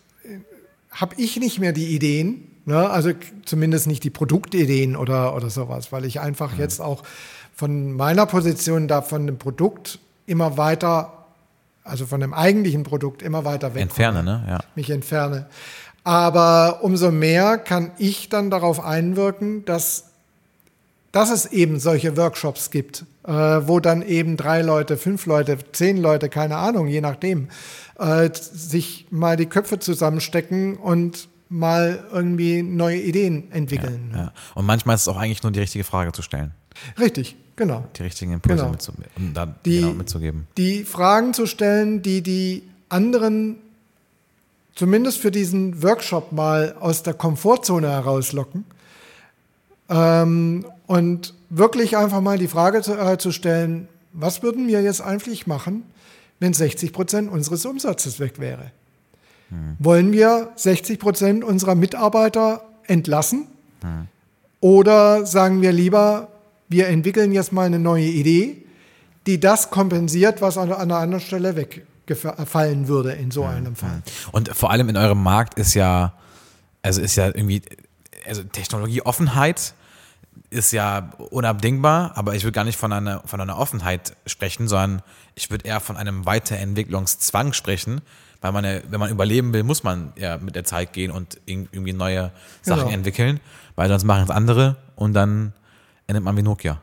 Speaker 2: habe ich nicht mehr die Ideen, ne? also zumindest nicht die Produktideen oder, oder sowas, weil ich einfach mhm. jetzt auch von meiner Position da von dem Produkt immer weiter, also von dem eigentlichen Produkt immer weiter weg.
Speaker 1: Entferne, ne? Ja.
Speaker 2: Mich entferne. Aber umso mehr kann ich dann darauf einwirken, dass, dass es eben solche Workshops gibt, äh, wo dann eben drei Leute, fünf Leute, zehn Leute, keine Ahnung, je nachdem, äh, sich mal die Köpfe zusammenstecken und mal irgendwie neue Ideen entwickeln.
Speaker 1: Ja, ja. Und manchmal ist es auch eigentlich nur die richtige Frage zu stellen.
Speaker 2: Richtig, genau.
Speaker 1: Die richtigen Impulse genau. mitzu um da
Speaker 2: die,
Speaker 1: genau mitzugeben.
Speaker 2: Die Fragen zu stellen, die die anderen zumindest für diesen Workshop mal aus der Komfortzone herauslocken ähm, und wirklich einfach mal die Frage zu, äh, zu stellen, was würden wir jetzt eigentlich machen, wenn 60 Prozent unseres Umsatzes weg wäre? Hm. Wollen wir 60 Prozent unserer Mitarbeiter entlassen? Hm. Oder sagen wir lieber, wir entwickeln jetzt mal eine neue Idee, die das kompensiert, was an einer anderen Stelle weg fallen würde in so einem Fall.
Speaker 1: Und vor allem in eurem Markt ist ja, also ist ja irgendwie, also Technologieoffenheit ist ja unabdingbar, aber ich würde gar nicht von einer, von einer Offenheit sprechen, sondern ich würde eher von einem Weiterentwicklungszwang sprechen, weil man ja, wenn man überleben will, muss man ja mit der Zeit gehen und irgendwie neue Sachen genau. entwickeln, weil sonst machen es andere und dann endet man wie Nokia.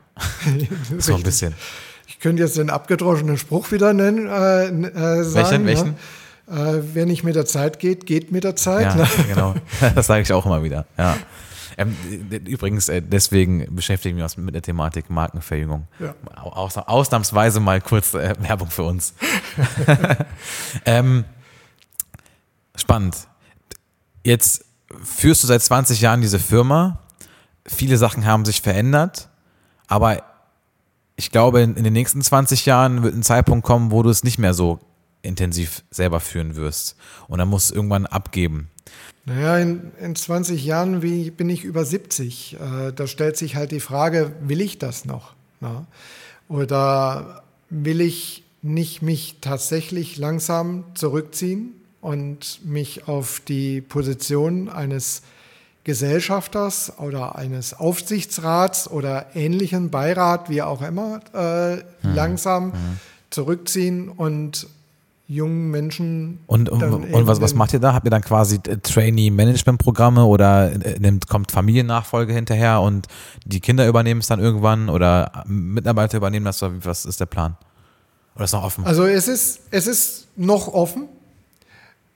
Speaker 1: so ein bisschen.
Speaker 2: Ich könnte jetzt den abgedroschenen Spruch wieder nennen. Äh,
Speaker 1: äh, sagen, welchen?
Speaker 2: welchen? Äh, wer nicht mit der Zeit geht, geht mit der Zeit.
Speaker 1: Ja,
Speaker 2: ne?
Speaker 1: genau. Das sage ich auch immer wieder. Ja. Ähm, übrigens, äh, deswegen beschäftigen wir uns mit der Thematik Markenverjüngung. Ja. Aus, ausnahmsweise mal kurz äh, Werbung für uns. ähm, spannend. Jetzt führst du seit 20 Jahren diese Firma. Viele Sachen haben sich verändert, aber ich glaube, in, den nächsten 20 Jahren wird ein Zeitpunkt kommen, wo du es nicht mehr so intensiv selber führen wirst. Und dann musst du irgendwann abgeben.
Speaker 2: Naja, in, in 20 Jahren wie, bin ich über 70. Äh, da stellt sich halt die Frage, will ich das noch? Na? Oder will ich nicht mich tatsächlich langsam zurückziehen und mich auf die Position eines Gesellschafters oder eines Aufsichtsrats oder ähnlichen Beirat, wie auch immer, äh, mhm. langsam mhm. zurückziehen und jungen Menschen.
Speaker 1: Und, und, und was, was macht ihr da? Habt ihr dann quasi äh, Trainee-Management-Programme oder äh, nimmt, kommt Familiennachfolge hinterher und die Kinder übernehmen es dann irgendwann oder Mitarbeiter übernehmen das? Was ist der Plan? Oder ist noch offen?
Speaker 2: Also es ist, es ist noch offen.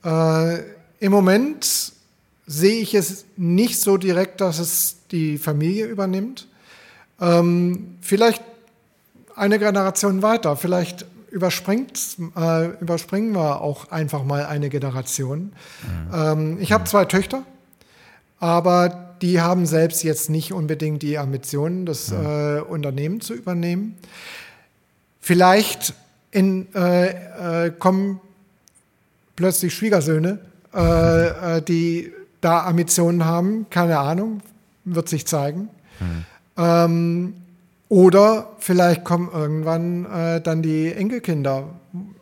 Speaker 2: Äh, Im Moment sehe ich es nicht so direkt, dass es die Familie übernimmt. Ähm, vielleicht eine Generation weiter, vielleicht überspringt, äh, überspringen wir auch einfach mal eine Generation. Mhm. Ähm, ich habe zwei Töchter, aber die haben selbst jetzt nicht unbedingt die Ambitionen, das mhm. äh, Unternehmen zu übernehmen. Vielleicht in, äh, äh kommen plötzlich Schwiegersöhne, äh, äh, die da Ambitionen haben, keine Ahnung, wird sich zeigen. Mhm. Ähm, oder vielleicht kommen irgendwann äh, dann die Enkelkinder,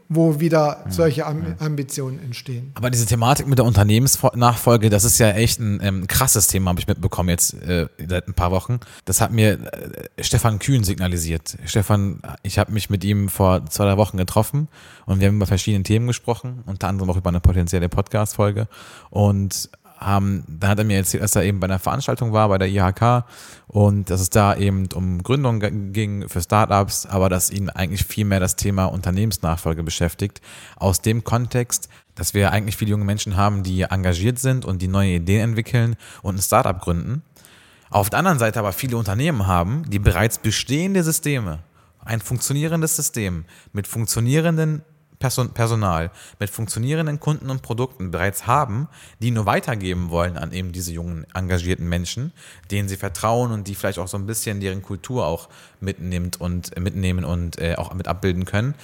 Speaker 2: wo wieder solche Am Ambitionen entstehen.
Speaker 1: Aber diese Thematik mit der Unternehmensnachfolge, das ist ja echt ein ähm, krasses Thema, habe ich mitbekommen jetzt äh, seit ein paar Wochen. Das hat mir äh, Stefan Kühn signalisiert. Stefan, ich habe mich mit ihm vor zwei, drei Wochen getroffen und wir haben über verschiedene Themen gesprochen, unter anderem auch über eine potenzielle Podcast-Folge. Und haben, dann hat er mir erzählt, dass er eben bei einer Veranstaltung war, bei der IHK und dass es da eben um Gründung ging für Startups, aber dass ihn eigentlich viel mehr das Thema Unternehmensnachfolge beschäftigt. Aus dem Kontext, dass wir eigentlich viele junge Menschen haben, die engagiert sind und die neue Ideen entwickeln und ein Startup gründen. Auf der anderen Seite aber viele Unternehmen haben, die bereits bestehende Systeme, ein funktionierendes System mit funktionierenden Personal mit funktionierenden Kunden und Produkten bereits haben, die nur weitergeben wollen an eben diese jungen, engagierten Menschen, denen sie vertrauen und die vielleicht auch so ein bisschen deren Kultur auch mitnimmt und mitnehmen und äh, auch mit abbilden können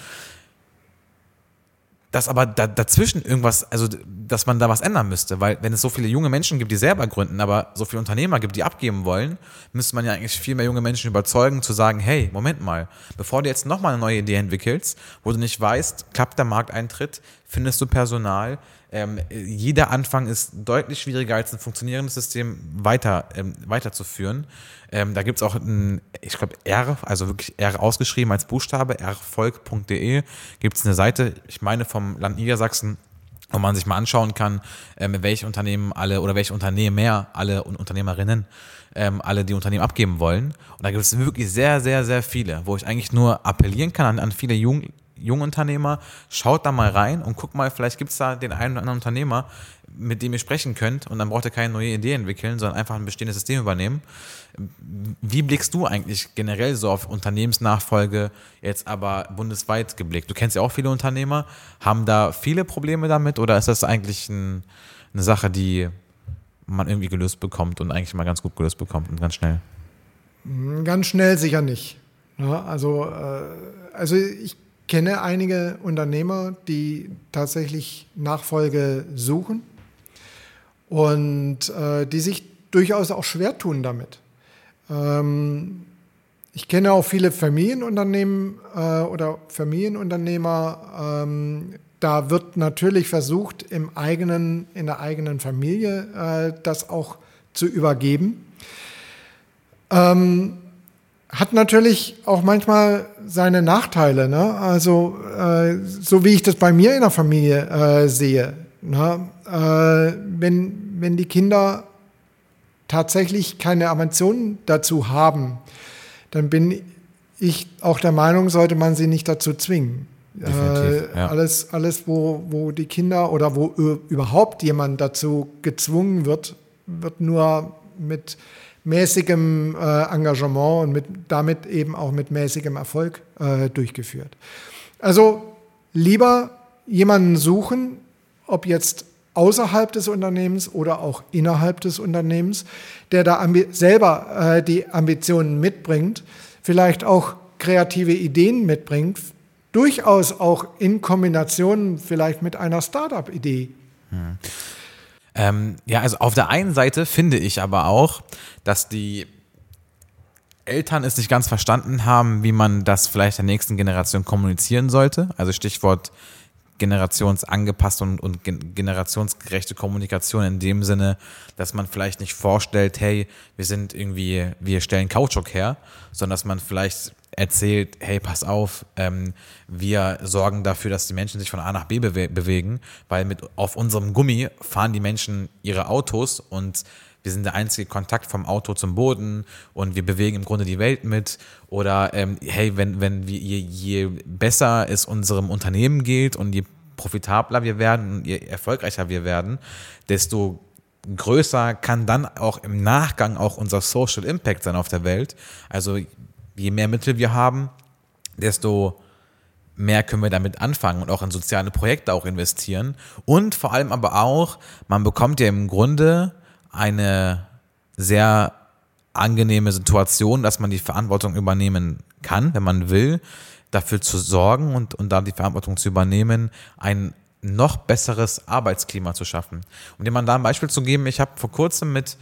Speaker 1: dass aber da, dazwischen irgendwas, also dass man da was ändern müsste, weil wenn es so viele junge Menschen gibt, die selber gründen, aber so viele Unternehmer gibt, die abgeben wollen, müsste man ja eigentlich viel mehr junge Menschen überzeugen, zu sagen, hey, Moment mal, bevor du jetzt nochmal eine neue Idee entwickelst, wo du nicht weißt, klappt der Markteintritt, findest du Personal, ähm, jeder Anfang ist deutlich schwieriger als ein funktionierendes System weiter, ähm, weiterzuführen. Ähm, da gibt es auch ein, ich glaube, R, also wirklich R ausgeschrieben als Buchstabe, rvolk.de, gibt es eine Seite, ich meine vom Land Niedersachsen, wo man sich mal anschauen kann, ähm, welche Unternehmen alle oder welche Unternehmer, alle und Unternehmerinnen, ähm, alle die Unternehmen abgeben wollen. Und da gibt es wirklich sehr, sehr, sehr viele, wo ich eigentlich nur appellieren kann an, an viele Jugend Jungunternehmer, schaut da mal rein und guckt mal, vielleicht gibt es da den einen oder anderen Unternehmer, mit dem ihr sprechen könnt und dann braucht ihr keine neue Idee entwickeln, sondern einfach ein bestehendes System übernehmen. Wie blickst du eigentlich generell so auf Unternehmensnachfolge jetzt aber bundesweit geblickt? Du kennst ja auch viele Unternehmer. Haben da viele Probleme damit oder ist das eigentlich ein, eine Sache, die man irgendwie gelöst bekommt und eigentlich mal ganz gut gelöst bekommt und ganz schnell?
Speaker 2: Ganz schnell sicher nicht. Ja, also, äh, also ich kenne einige Unternehmer, die tatsächlich Nachfolge suchen und äh, die sich durchaus auch schwer tun damit. Ähm, ich kenne auch viele Familienunternehmen äh, oder Familienunternehmer. Ähm, da wird natürlich versucht, im eigenen, in der eigenen Familie äh, das auch zu übergeben. Ähm, hat natürlich auch manchmal seine Nachteile. Ne? Also äh, so wie ich das bei mir in der Familie äh, sehe. Ne? Äh, wenn, wenn die Kinder tatsächlich keine Ambitionen dazu haben, dann bin ich auch der Meinung, sollte man sie nicht dazu zwingen. Äh, ja. Alles, alles wo, wo die Kinder oder wo überhaupt jemand dazu gezwungen wird, wird nur mit mäßigem äh, Engagement und mit, damit eben auch mit mäßigem Erfolg äh, durchgeführt. Also lieber jemanden suchen, ob jetzt außerhalb des Unternehmens oder auch innerhalb des Unternehmens, der da selber äh, die Ambitionen mitbringt, vielleicht auch kreative Ideen mitbringt, durchaus auch in Kombination vielleicht mit einer Startup-Idee. Hm.
Speaker 1: Ähm, ja, also auf der einen Seite finde ich aber auch, dass die Eltern es nicht ganz verstanden haben, wie man das vielleicht der nächsten Generation kommunizieren sollte. Also Stichwort generationsangepasste und, und generationsgerechte Kommunikation in dem Sinne, dass man vielleicht nicht vorstellt, hey, wir sind irgendwie, wir stellen Kautschuk her, sondern dass man vielleicht erzählt, hey, pass auf, ähm, wir sorgen dafür, dass die Menschen sich von A nach B bewe bewegen, weil mit auf unserem Gummi fahren die Menschen ihre Autos und wir sind der einzige Kontakt vom Auto zum Boden und wir bewegen im Grunde die Welt mit. Oder ähm, hey, wenn, wenn wir, je, je besser es unserem Unternehmen geht und je profitabler wir werden, je erfolgreicher wir werden, desto größer kann dann auch im Nachgang auch unser Social Impact sein auf der Welt. Also je mehr Mittel wir haben, desto mehr können wir damit anfangen und auch in soziale Projekte auch investieren. Und vor allem aber auch, man bekommt ja im Grunde eine sehr angenehme Situation, dass man die Verantwortung übernehmen kann, wenn man will, dafür zu sorgen und, und da die Verantwortung zu übernehmen, ein noch besseres Arbeitsklima zu schaffen. Um dir mal da ein Beispiel zu geben, ich habe vor kurzem mit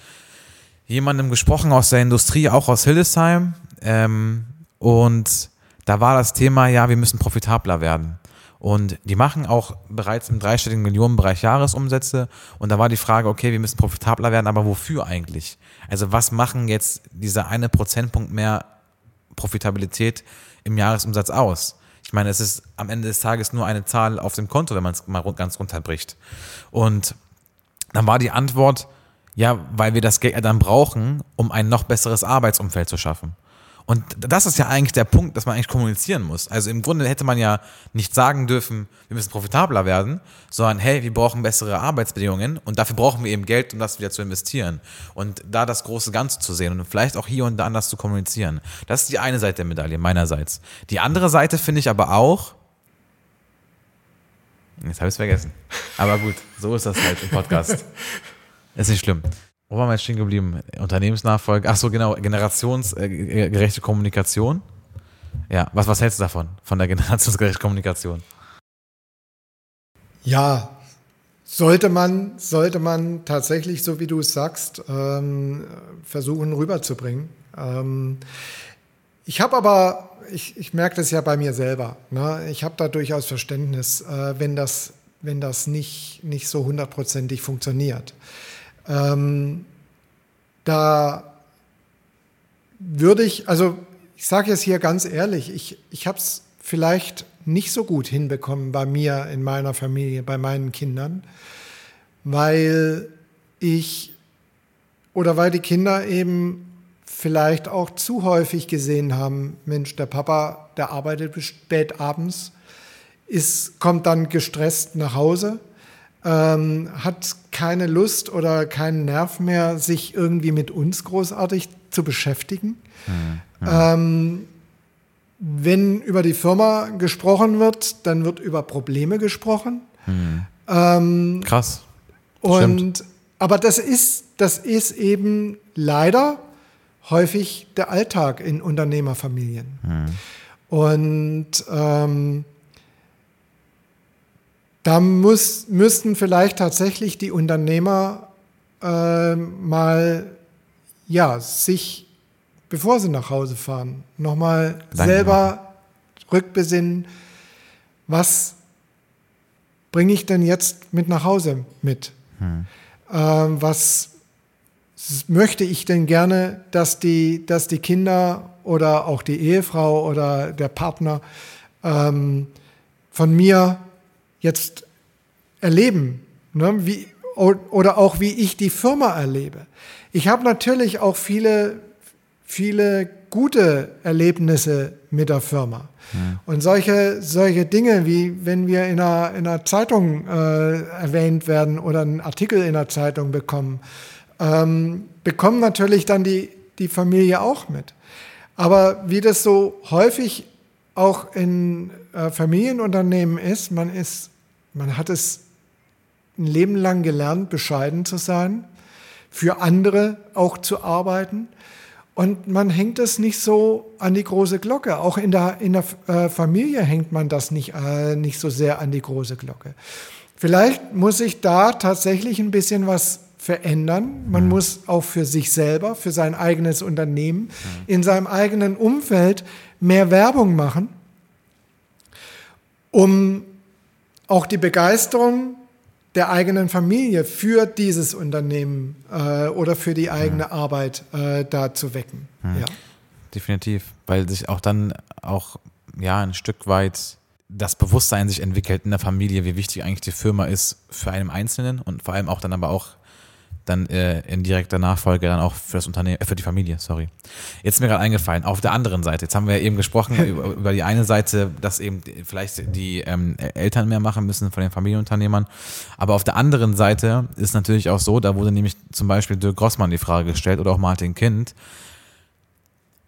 Speaker 1: jemandem gesprochen aus der Industrie, auch aus Hildesheim, ähm, und da war das Thema, ja, wir müssen profitabler werden. Und die machen auch bereits im dreistelligen Millionenbereich Jahresumsätze. Und da war die Frage, okay, wir müssen profitabler werden, aber wofür eigentlich? Also was machen jetzt dieser eine Prozentpunkt mehr Profitabilität im Jahresumsatz aus? Ich meine, es ist am Ende des Tages nur eine Zahl auf dem Konto, wenn man es mal ganz runterbricht. Und dann war die Antwort, ja, weil wir das Geld dann brauchen, um ein noch besseres Arbeitsumfeld zu schaffen. Und das ist ja eigentlich der Punkt, dass man eigentlich kommunizieren muss. Also im Grunde hätte man ja nicht sagen dürfen, wir müssen profitabler werden, sondern hey, wir brauchen bessere Arbeitsbedingungen und dafür brauchen wir eben Geld, um das wieder zu investieren. Und da das große Ganze zu sehen und vielleicht auch hier und da anders zu kommunizieren. Das ist die eine Seite der Medaille meinerseits. Die andere Seite finde ich aber auch, Jetzt habe ich es vergessen. Aber gut, so ist das halt im Podcast. Ist nicht schlimm. Wo waren wir jetzt stehen geblieben? Unternehmensnachfolge. Ach so, genau. Generationsgerechte Kommunikation. Ja, was, was hältst du davon? Von der generationsgerechten Kommunikation?
Speaker 2: Ja, sollte man, sollte man tatsächlich, so wie du es sagst, ähm, versuchen rüberzubringen. Ähm, ich habe aber, ich, ich merke das ja bei mir selber, ne? ich habe da durchaus Verständnis, äh, wenn das, wenn das nicht, nicht so hundertprozentig funktioniert. Ähm, da würde ich, also ich sage jetzt hier ganz ehrlich, ich, ich habe es vielleicht nicht so gut hinbekommen bei mir, in meiner Familie, bei meinen Kindern, weil ich oder weil die Kinder eben vielleicht auch zu häufig gesehen haben, Mensch, der Papa, der arbeitet bis spät abends, ist, kommt dann gestresst nach Hause ähm, hat keine Lust oder keinen Nerv mehr, sich irgendwie mit uns großartig zu beschäftigen. Mhm. Ähm, wenn über die Firma gesprochen wird, dann wird über Probleme gesprochen.
Speaker 1: Mhm. Ähm, Krass.
Speaker 2: Und aber das ist, das ist eben leider häufig der Alltag in Unternehmerfamilien. Mhm. Und ähm, da muss, müssten vielleicht tatsächlich die Unternehmer äh, mal ja, sich, bevor sie nach Hause fahren, nochmal selber rückbesinnen, was bringe ich denn jetzt mit nach Hause mit? Hm. Ähm, was möchte ich denn gerne, dass die, dass die Kinder oder auch die Ehefrau oder der Partner ähm, von mir jetzt erleben, ne? wie, oder auch wie ich die Firma erlebe. Ich habe natürlich auch viele, viele gute Erlebnisse mit der Firma. Ja. Und solche, solche Dinge, wie wenn wir in einer, in einer Zeitung äh, erwähnt werden oder einen Artikel in der Zeitung bekommen, ähm, bekommen natürlich dann die, die Familie auch mit. Aber wie das so häufig auch in äh, Familienunternehmen ist, man ist man hat es ein Leben lang gelernt, bescheiden zu sein, für andere auch zu arbeiten. Und man hängt es nicht so an die große Glocke. Auch in der, in der äh, Familie hängt man das nicht, äh, nicht so sehr an die große Glocke. Vielleicht muss ich da tatsächlich ein bisschen was verändern. Man mhm. muss auch für sich selber, für sein eigenes Unternehmen, mhm. in seinem eigenen Umfeld mehr Werbung machen, um auch die Begeisterung der eigenen Familie für dieses Unternehmen äh, oder für die eigene mhm. Arbeit äh, da zu wecken.
Speaker 1: Mhm. Ja. Definitiv, weil sich auch dann auch ja ein Stück weit das Bewusstsein sich entwickelt in der Familie, wie wichtig eigentlich die Firma ist für einen Einzelnen und vor allem auch dann aber auch dann äh, in direkter Nachfolge dann auch für das Unternehmen, äh, für die Familie, sorry. Jetzt ist mir gerade eingefallen, auf der anderen Seite, jetzt haben wir eben gesprochen über, über, die eine Seite, dass eben vielleicht die ähm, Eltern mehr machen müssen von den Familienunternehmern, aber auf der anderen Seite ist natürlich auch so, da wurde nämlich zum Beispiel Dirk Grossmann die Frage gestellt oder auch Martin Kind,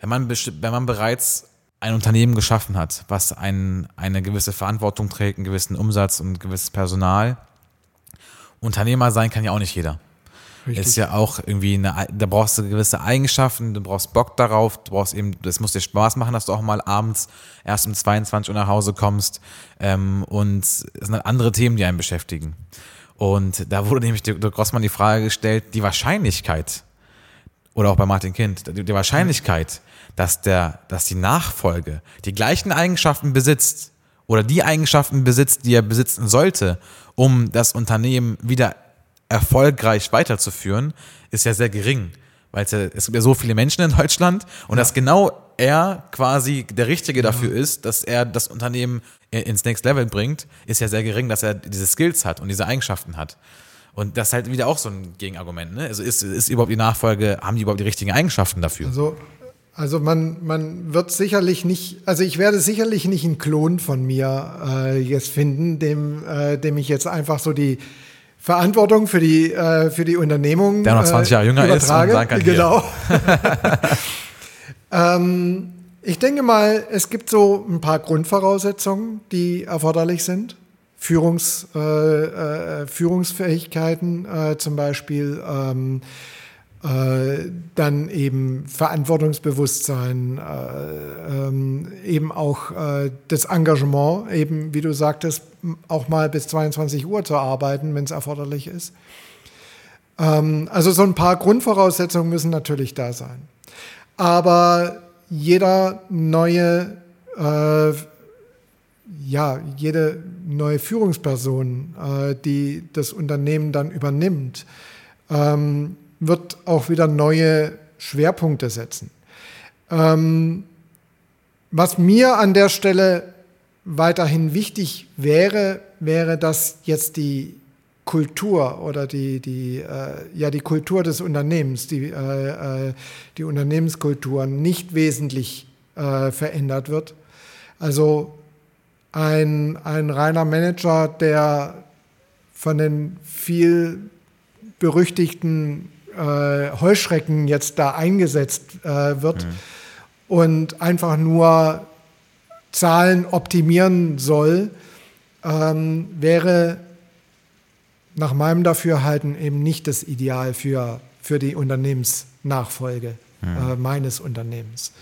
Speaker 1: wenn man, wenn man bereits ein Unternehmen geschaffen hat, was ein, eine gewisse Verantwortung trägt, einen gewissen Umsatz und ein gewisses Personal, Unternehmer sein kann ja auch nicht jeder. Richtig. Ist ja auch irgendwie eine, da brauchst du gewisse Eigenschaften, du brauchst Bock darauf, du brauchst eben, das muss dir Spaß machen, dass du auch mal abends erst um 22 Uhr nach Hause kommst ähm, und es sind halt andere Themen, die einen beschäftigen. Und da wurde nämlich der Grossmann die Frage gestellt, die Wahrscheinlichkeit, oder auch bei Martin Kind, die Wahrscheinlichkeit, dass der, dass die Nachfolge die gleichen Eigenschaften besitzt oder die Eigenschaften besitzt, die er besitzen sollte, um das Unternehmen wieder erfolgreich weiterzuführen, ist ja sehr gering. Weil es, ja, es gibt ja so viele Menschen in Deutschland und ja. dass genau er quasi der Richtige dafür ja. ist, dass er das Unternehmen ins Next Level bringt, ist ja sehr gering, dass er diese Skills hat und diese Eigenschaften hat. Und das ist halt wieder auch so ein Gegenargument. Ne? Also ist, ist überhaupt die Nachfolge, haben die überhaupt die richtigen Eigenschaften dafür?
Speaker 2: Also, also man, man wird sicherlich nicht, also ich werde sicherlich nicht einen Klon von mir äh, jetzt finden, dem, äh, dem ich jetzt einfach so die, Verantwortung für die, äh, für die Unternehmung.
Speaker 1: Der noch 20 Jahre jünger übertrage. ist und sagen kann,
Speaker 2: Genau. ähm, ich denke mal, es gibt so ein paar Grundvoraussetzungen, die erforderlich sind. Führungs, äh, äh, Führungsfähigkeiten äh, zum Beispiel. Ähm, äh, dann eben Verantwortungsbewusstsein, äh, ähm, eben auch äh, das Engagement, eben wie du sagtest, auch mal bis 22 Uhr zu arbeiten, wenn es erforderlich ist. Ähm, also so ein paar Grundvoraussetzungen müssen natürlich da sein. Aber jeder neue, äh, ja, jede neue Führungsperson, äh, die das Unternehmen dann übernimmt, ähm, wird auch wieder neue Schwerpunkte setzen. Ähm, was mir an der Stelle weiterhin wichtig wäre, wäre, dass jetzt die Kultur oder die, die, äh, ja, die Kultur des Unternehmens, die, äh, äh die Unternehmenskultur nicht wesentlich äh, verändert wird. Also ein, ein reiner Manager, der von den viel berüchtigten äh, Heuschrecken jetzt da eingesetzt äh, wird mhm. und einfach nur Zahlen optimieren soll, ähm, wäre nach meinem Dafürhalten eben nicht das Ideal für, für die Unternehmensnachfolge mhm. äh, meines Unternehmens.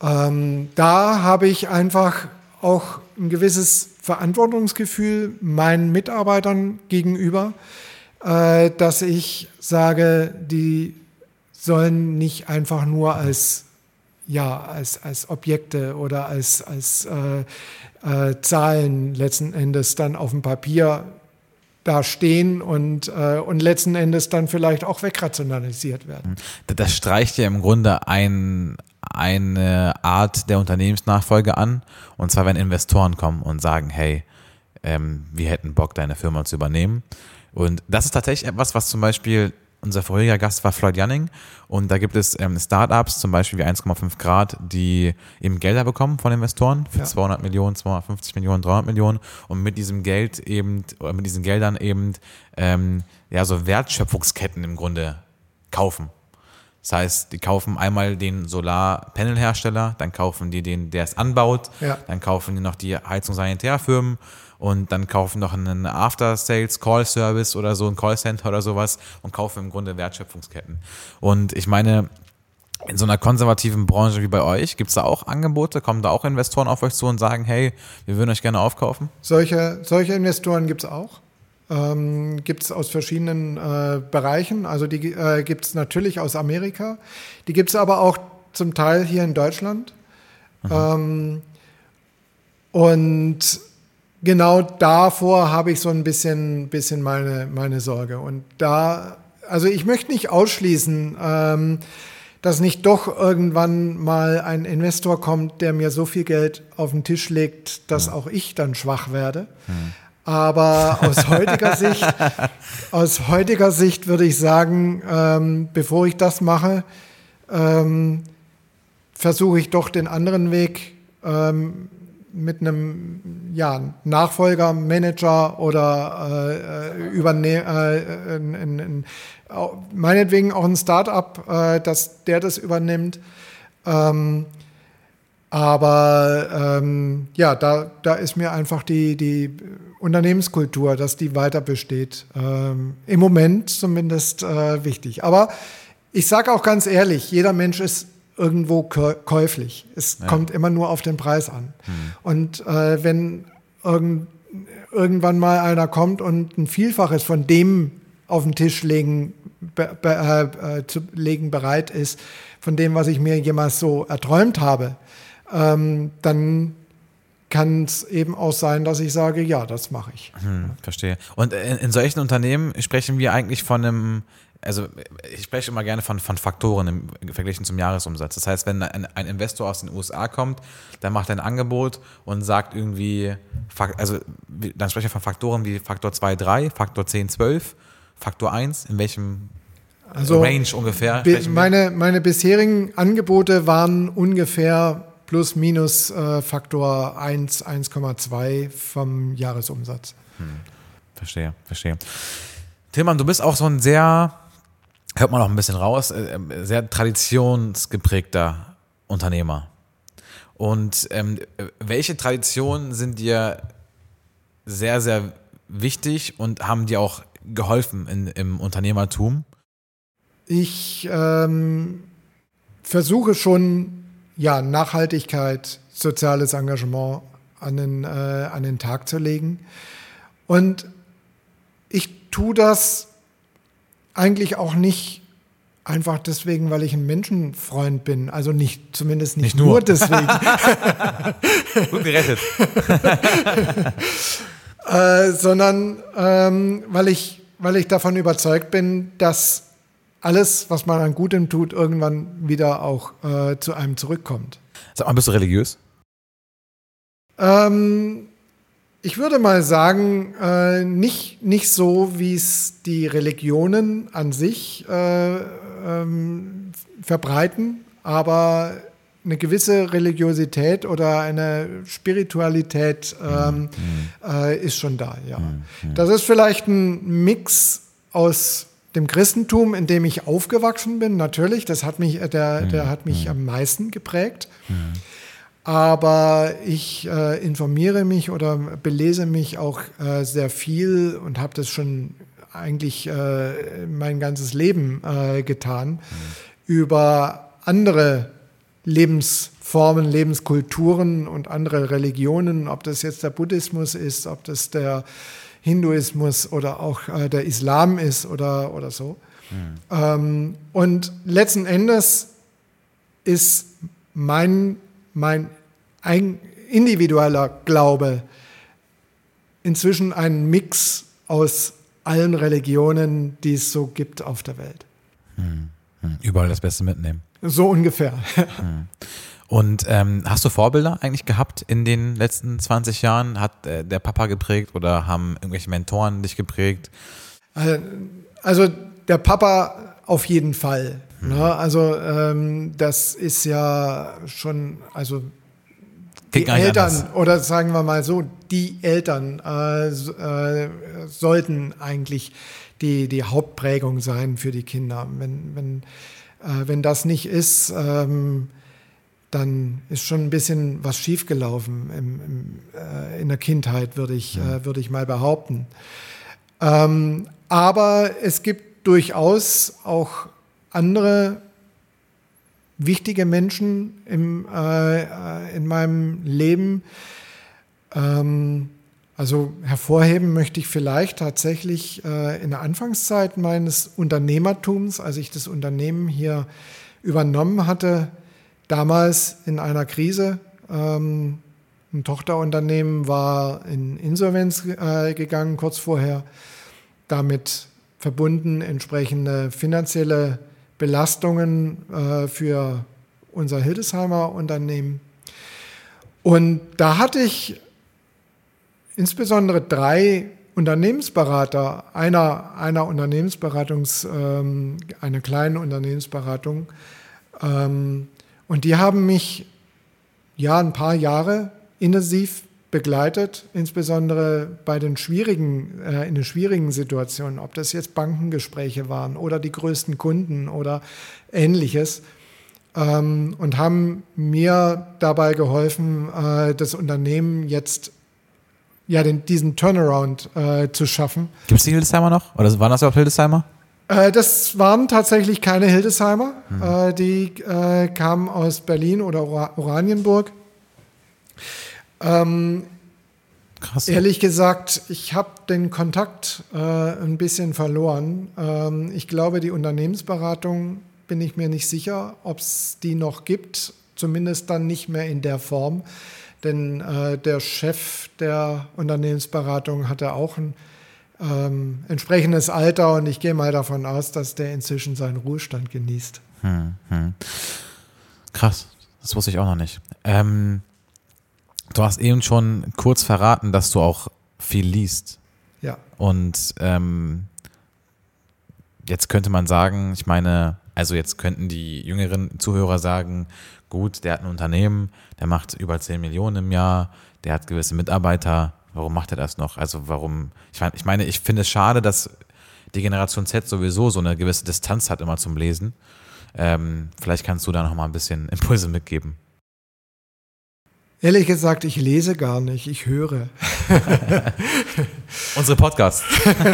Speaker 2: Ähm, da habe ich einfach auch ein gewisses Verantwortungsgefühl meinen Mitarbeitern gegenüber äh, dass ich sage, die sollen nicht einfach nur als, ja, als, als Objekte oder als, als äh, äh, Zahlen letzten Endes dann auf dem Papier da stehen und, äh, und letzten Endes dann vielleicht auch wegrationalisiert werden.
Speaker 1: Das streicht ja im Grunde ein, eine Art der Unternehmensnachfolge an. Und zwar, wenn Investoren kommen und sagen, hey, ähm, wir hätten Bock, deine Firma zu übernehmen. Und das ist tatsächlich etwas, was zum Beispiel unser vorheriger Gast war Floyd Janning und da gibt es ähm, Startups, zum Beispiel wie 1,5 Grad, die eben Gelder bekommen von Investoren für ja. 200 Millionen, 250 Millionen, 300 Millionen und mit diesem Geld eben, oder mit diesen Geldern eben, ähm, ja, so Wertschöpfungsketten im Grunde kaufen. Das heißt, die kaufen einmal den Solarpanelhersteller, dann kaufen die den, der es anbaut, ja. dann kaufen die noch die Heizungssanitärfirmen und dann kaufen noch einen After-Sales-Call-Service oder so, ein Callcenter oder sowas und kaufen im Grunde Wertschöpfungsketten. Und ich meine, in so einer konservativen Branche wie bei euch, gibt es da auch Angebote? Kommen da auch Investoren auf euch zu und sagen, hey, wir würden euch gerne aufkaufen?
Speaker 2: Solche, solche Investoren gibt es auch. Ähm, gibt es aus verschiedenen äh, Bereichen. Also die äh, gibt es natürlich aus Amerika. Die gibt es aber auch zum Teil hier in Deutschland. Ähm, und genau davor habe ich so ein bisschen, bisschen meine, meine Sorge. Und da, also ich möchte nicht ausschließen, ähm, dass nicht doch irgendwann mal ein Investor kommt, der mir so viel Geld auf den Tisch legt, dass auch ich dann schwach werde. Hm. Aber aus heutiger Sicht, aus heutiger Sicht würde ich sagen, ähm, bevor ich das mache, ähm, versuche ich doch den anderen Weg ähm, mit einem ja, Nachfolger, Manager oder äh, überne äh, in, in, in, meinetwegen auch ein Startup, äh, dass der das übernimmt. Ähm, aber ähm, ja, da, da ist mir einfach die, die Unternehmenskultur, dass die weiter besteht, ähm, im Moment zumindest äh, wichtig. Aber ich sage auch ganz ehrlich, jeder Mensch ist irgendwo käuflich. Es ja. kommt immer nur auf den Preis an. Mhm. Und äh, wenn irgend, irgendwann mal einer kommt und ein Vielfaches von dem auf den Tisch legen, be, be, äh, äh, zu legen bereit ist, von dem, was ich mir jemals so erträumt habe, ähm, dann kann es eben auch sein, dass ich sage, ja, das mache ich.
Speaker 1: Hm, verstehe. Und in, in, solchen Unternehmen sprechen wir eigentlich von einem also ich spreche immer gerne von, von Faktoren im Vergleich zum Jahresumsatz. Das heißt, wenn ein, ein, Investor aus den USA kommt, dann macht er ein Angebot und sagt irgendwie, also dann spreche ich von Faktoren wie Faktor 2, 3, Faktor 10, 12, Faktor 1, in welchem also Range ungefähr?
Speaker 2: Meine, meine bisherigen Angebote waren ungefähr plus minus äh, Faktor 1, 1,2 vom Jahresumsatz. Hm.
Speaker 1: Verstehe, verstehe. Tillmann, du bist auch so ein sehr hört man auch ein bisschen raus, äh, äh, sehr traditionsgeprägter Unternehmer. Und ähm, welche Traditionen sind dir sehr, sehr wichtig und haben dir auch geholfen in, im Unternehmertum?
Speaker 2: Ich ähm, versuche schon, ja, Nachhaltigkeit, soziales Engagement an den, äh, an den Tag zu legen. Und ich tue das eigentlich auch nicht einfach deswegen, weil ich ein Menschenfreund bin. Also nicht, zumindest nicht, nicht nur. nur deswegen. Gut gerettet. äh, sondern ähm, weil, ich, weil ich davon überzeugt bin, dass alles, was man an Gutem tut, irgendwann wieder auch äh, zu einem zurückkommt.
Speaker 1: Sag mal, bist du religiös?
Speaker 2: Ähm, ich würde mal sagen, äh, nicht, nicht so, wie es die Religionen an sich äh, ähm, verbreiten, aber eine gewisse Religiosität oder eine Spiritualität ähm, mhm. äh, ist schon da, ja. Mhm. Das ist vielleicht ein Mix aus dem Christentum, in dem ich aufgewachsen bin, natürlich, das hat mich, der, der mhm. hat mich mhm. am meisten geprägt. Mhm. Aber ich äh, informiere mich oder belese mich auch äh, sehr viel und habe das schon eigentlich äh, mein ganzes Leben äh, getan mhm. über andere Lebensformen, Lebenskulturen und andere Religionen, ob das jetzt der Buddhismus ist, ob das der Hinduismus oder auch äh, der Islam ist oder, oder so. Mhm. Ähm, und letzten Endes ist mein, mein ein individueller Glaube inzwischen ein Mix aus allen Religionen, die es so gibt auf der Welt. Hm,
Speaker 1: hm. Überall das Beste mitnehmen.
Speaker 2: So ungefähr. Hm.
Speaker 1: Und ähm, hast du Vorbilder eigentlich gehabt in den letzten 20 Jahren? Hat äh, der Papa geprägt oder haben irgendwelche Mentoren dich geprägt?
Speaker 2: Äh, also der Papa auf jeden Fall. Mhm. Ne? Also ähm, das ist ja schon, also die Eltern anders. oder sagen wir mal so, die Eltern äh, äh, sollten eigentlich die, die Hauptprägung sein für die Kinder. Wenn, wenn, äh, wenn das nicht ist, ähm, dann ist schon ein bisschen was schiefgelaufen im, im, äh, in der Kindheit, würde ich, ja. Äh, würde ich mal behaupten. Ähm, aber es gibt durchaus auch andere wichtige Menschen im, äh, in meinem Leben. Ähm, Also hervorheben möchte ich vielleicht tatsächlich äh, in der Anfangszeit meines Unternehmertums, als ich das Unternehmen hier übernommen hatte, damals in einer Krise. Ähm, ein Tochterunternehmen war in Insolvenz äh, gegangen kurz vorher. Damit verbunden entsprechende finanzielle Belastungen äh, für unser Hildesheimer Unternehmen. Und da hatte ich insbesondere drei Unternehmensberater, einer, einer Unternehmensberatungs, ähm, eine kleine Unternehmensberatung, ähm, und die haben mich ja ein paar Jahre intensiv begleitet, insbesondere bei den schwierigen, äh, in den schwierigen Situationen, ob das jetzt Bankengespräche waren oder die größten Kunden oder ähnliches, ähm, und haben mir dabei geholfen, äh, das Unternehmen jetzt ja, den, diesen Turnaround äh, zu schaffen.
Speaker 1: Gibt es die Hildesheimer noch? Oder waren das auch Hildesheimer?
Speaker 2: Äh, das waren tatsächlich keine Hildesheimer. Hm. Äh, die äh, kamen aus Berlin oder Oranienburg. Ähm, Krass. Ehrlich gesagt, ich habe den Kontakt äh, ein bisschen verloren. Ähm, ich glaube, die Unternehmensberatung bin ich mir nicht sicher, ob es die noch gibt, zumindest dann nicht mehr in der Form. Denn äh, der Chef der Unternehmensberatung hatte auch ein ähm, entsprechendes Alter und ich gehe mal davon aus, dass der inzwischen seinen Ruhestand genießt. Hm, hm.
Speaker 1: Krass, das wusste ich auch noch nicht. Ähm, du hast eben schon kurz verraten, dass du auch viel liest.
Speaker 2: Ja.
Speaker 1: Und ähm, jetzt könnte man sagen, ich meine, also jetzt könnten die jüngeren Zuhörer sagen, gut, der hat ein Unternehmen, der macht über 10 Millionen im Jahr, der hat gewisse Mitarbeiter, warum macht er das noch? Also warum, ich meine, ich, finde es schade, dass die Generation Z sowieso so eine gewisse Distanz hat immer zum Lesen. Ähm, vielleicht kannst du da noch mal ein bisschen Impulse mitgeben.
Speaker 2: Ehrlich gesagt, ich lese gar nicht, ich höre.
Speaker 1: Unsere Podcasts. genau.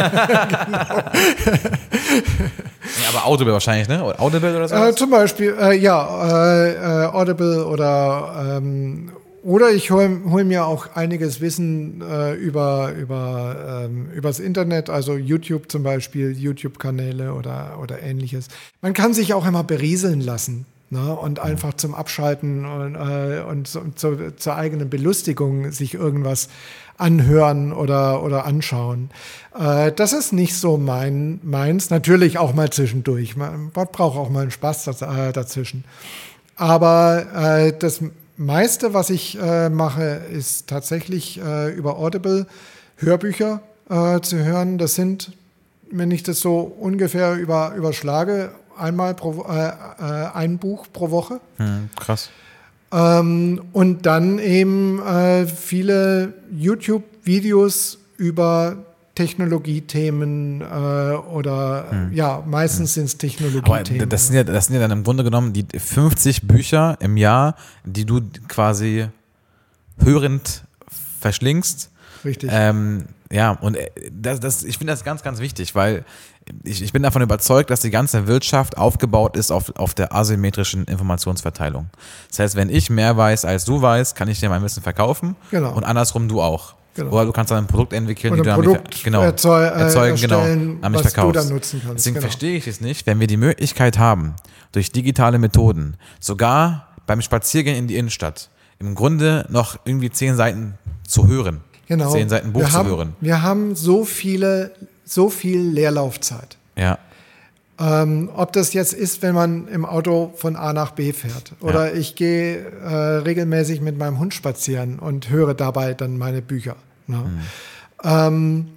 Speaker 1: ja, aber Audible wahrscheinlich, ne? Audible oder so?
Speaker 2: Äh, zum Beispiel, äh, ja, äh, äh Audible oder ähm, oder ich hole hol mir auch einiges Wissen äh, über, über ähm, übers Internet, also YouTube zum Beispiel, YouTube-Kanäle oder, oder ähnliches. Man kann sich auch immer berieseln lassen. Ne, und einfach zum Abschalten und, äh, und zu, zu, zur eigenen Belustigung sich irgendwas anhören oder, oder anschauen. Äh, das ist nicht so mein, meins. Natürlich auch mal zwischendurch. Man braucht auch mal einen Spaß äh, dazwischen. Aber äh, das meiste, was ich äh, mache, ist tatsächlich äh, über Audible Hörbücher zu hören. Das sind, wenn ich das so ungefähr über, überschlage, einmal pro, äh, äh, ein Buch pro Woche.
Speaker 1: Hm, krass.
Speaker 2: Ähm, und dann eben äh, viele YouTube-Videos über Technologiethemen äh, oder hm. ja, meistens hm. sind es Technologiethemen.
Speaker 1: Das sind, ja, das sind ja dann im Grunde genommen die 50 Bücher im Jahr, die du quasi hörend verschlingst.
Speaker 2: Richtig.
Speaker 1: Ähm, ja, und äh, das, das, ich finde das ganz, ganz wichtig, weil ich, ich bin davon überzeugt, dass die ganze Wirtschaft aufgebaut ist auf, auf der asymmetrischen Informationsverteilung. Das heißt, wenn ich mehr weiß, als du weißt, kann ich dir mein Wissen verkaufen
Speaker 2: genau.
Speaker 1: und andersrum du auch. Genau. Oder du kannst dann ein Produkt entwickeln,
Speaker 2: und
Speaker 1: die
Speaker 2: du Produkt dann genau,
Speaker 1: erzeug, äh, erzeugen, genau, an mich verkaufst.
Speaker 2: Du dann nutzen kannst.
Speaker 1: Deswegen
Speaker 2: genau.
Speaker 1: verstehe ich es nicht, wenn wir die Möglichkeit haben, durch digitale Methoden, sogar beim Spaziergehen in die Innenstadt, im Grunde noch irgendwie zehn Seiten zu hören.
Speaker 2: Genau.
Speaker 1: Zehn Seiten Buch
Speaker 2: wir
Speaker 1: zu
Speaker 2: haben,
Speaker 1: hören.
Speaker 2: Wir haben so viele so viel Leerlaufzeit.
Speaker 1: Ja.
Speaker 2: Ähm, ob das jetzt ist, wenn man im Auto von A nach B fährt. Oder ja. ich gehe äh, regelmäßig mit meinem Hund spazieren und höre dabei dann meine Bücher. Ne? Mhm. Ähm,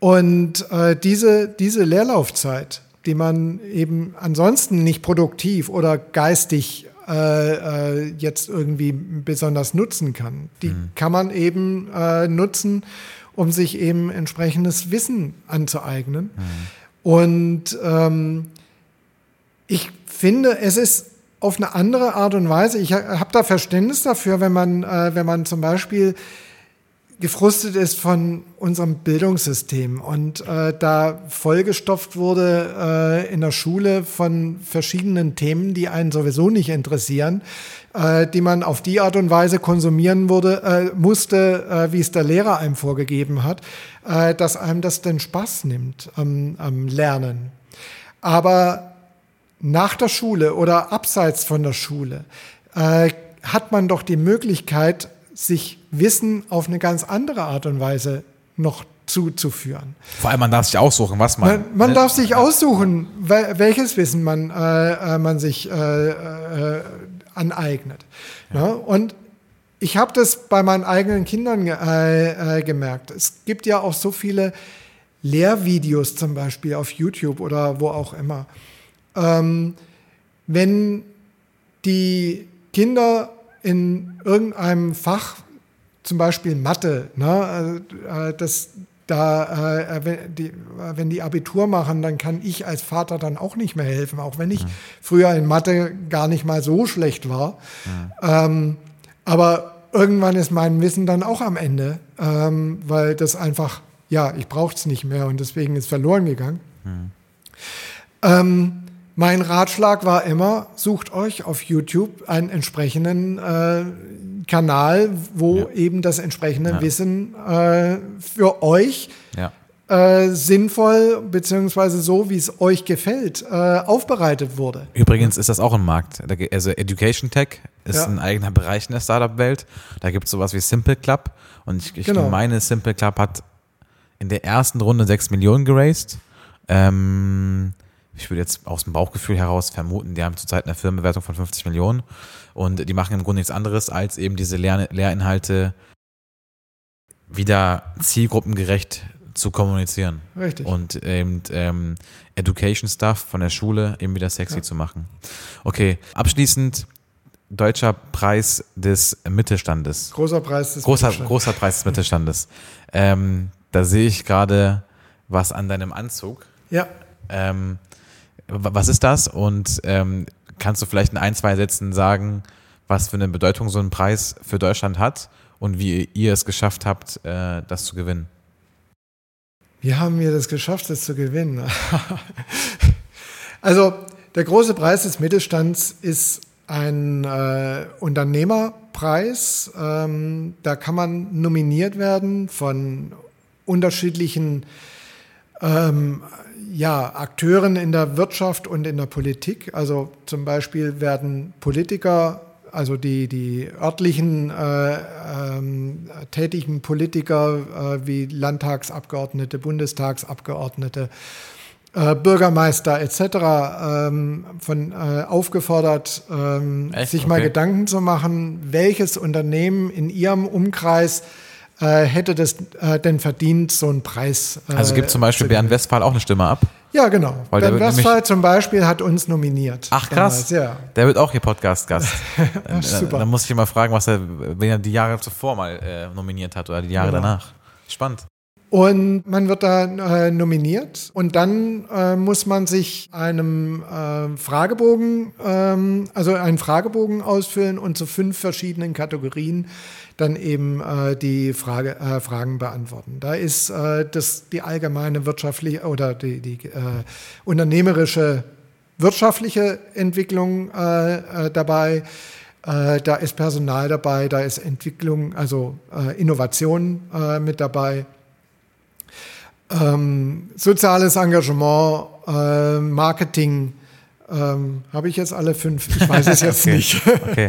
Speaker 2: und äh, diese, diese Leerlaufzeit, die man eben ansonsten nicht produktiv oder geistig äh, äh jetzt irgendwie besonders nutzen kann, die mhm. kann man eben äh, nutzen, um sich eben entsprechendes Wissen anzueignen. Mhm. Und ähm, ich finde, es ist auf eine andere Art und Weise, ich habe da Verständnis dafür, wenn man, äh, wenn man zum Beispiel gefrustet ist von unserem Bildungssystem und äh, da vollgestopft wurde äh, in der Schule von verschiedenen Themen, die einen sowieso nicht interessieren, äh, die man auf die Art und Weise konsumieren wurde, äh, musste, äh, wie es der Lehrer einem vorgegeben hat, äh, dass einem das den Spaß nimmt am, am Lernen. Aber nach der Schule oder abseits von der Schule hat man doch die Möglichkeit, sich Wissen auf eine ganz andere Art und Weise noch zuzuführen.
Speaker 1: Vor allem, man darf sich aussuchen, was man.
Speaker 2: Man, man ne? darf sich aussuchen, welches Wissen man, äh, äh, man sich äh, äh, aneignet. Ja. Ja, und ich habe das bei meinen eigenen Kindern äh, äh, gemerkt. Es gibt ja auch so viele Lehrvideos zum Beispiel auf YouTube oder wo auch immer. Ähm, wenn die Kinder in irgendeinem Fach, zum Beispiel Mathe, ne, äh, das, da, äh, wenn, die, wenn die Abitur machen, dann kann ich als Vater dann auch nicht mehr helfen, auch wenn ich mhm. früher in Mathe gar nicht mal so schlecht war. Mhm. Ähm, aber irgendwann ist mein Wissen dann auch am Ende, ähm, weil das einfach, ja, ich brauche es nicht mehr und deswegen ist verloren gegangen. Mhm. Ähm, mein Ratschlag war immer, sucht euch auf YouTube einen entsprechenden äh, Kanal, wo ja. eben das entsprechende ja. Wissen äh, für euch ja. äh, sinnvoll beziehungsweise so, wie es euch gefällt, äh, aufbereitet wurde.
Speaker 1: Übrigens ist das auch ein Markt. Also Education Tech ist ein eigener Bereich in der Startup-Welt. Da gibt es sowas wie Simple Club und ich, ich genau. meine, Simple Club hat in der ersten Runde 6 Millionen geraced. Ähm, ich würde jetzt aus dem Bauchgefühl heraus vermuten, die haben zurzeit eine Firmenbewertung von 50 Millionen und die machen im Grunde nichts anderes, als eben diese Lehr Lehrinhalte wieder zielgruppengerecht zu kommunizieren.
Speaker 2: Richtig.
Speaker 1: Und eben ähm, Education Stuff von der Schule eben wieder sexy ja. zu machen. Okay, abschließend deutscher Preis des Mittelstandes.
Speaker 2: Großer Preis
Speaker 1: des großer, Mittelstandes. Großer Preis des Mittelstandes. ähm, da sehe ich gerade was an deinem Anzug.
Speaker 2: Ja.
Speaker 1: Ähm, was ist das? Und ähm, kannst du vielleicht in ein, zwei Sätzen sagen, was für eine Bedeutung so ein Preis für Deutschland hat und wie ihr es geschafft habt, äh, das zu gewinnen?
Speaker 2: Wie haben wir das geschafft, das zu gewinnen? also der große Preis des Mittelstands ist ein äh, Unternehmerpreis. Ähm, da kann man nominiert werden von unterschiedlichen ähm, ja, Akteuren in der Wirtschaft und in der Politik. Also zum Beispiel werden Politiker, also die, die örtlichen äh, ähm, tätigen Politiker äh, wie Landtagsabgeordnete, Bundestagsabgeordnete, äh, Bürgermeister etc. Ähm, von, äh, aufgefordert, ähm, sich okay. mal Gedanken zu machen, welches Unternehmen in ihrem Umkreis äh, hätte das äh, denn verdient, so einen Preis.
Speaker 1: Äh, also gibt zum Beispiel Bernd Westphal auch eine Stimme ab?
Speaker 2: Ja, genau.
Speaker 1: Weil Bernd
Speaker 2: Westphal zum Beispiel hat uns nominiert.
Speaker 1: Ach krass, damals, ja. der wird auch hier Podcast-Gast.
Speaker 2: Super.
Speaker 1: Dann muss ich mal fragen, was er, wenn er die Jahre zuvor mal äh, nominiert hat oder die Jahre genau. danach. Spannend.
Speaker 2: Und man wird da äh, nominiert und dann äh, muss man sich einem äh, Fragebogen, ähm, also einen Fragebogen ausfüllen und zu fünf verschiedenen Kategorien dann eben äh, die Frage, äh, Fragen beantworten. Da ist äh, das, die allgemeine wirtschaftliche oder die, die unternehmerische wirtschaftliche Entwicklung dabei. da ist Personal dabei, da ist Entwicklung, also Innovation mit dabei ähm, soziales Engagement, äh, Marketing. Ähm, Habe ich jetzt alle fünf? Ich weiß es jetzt
Speaker 1: okay.
Speaker 2: nicht.
Speaker 1: okay.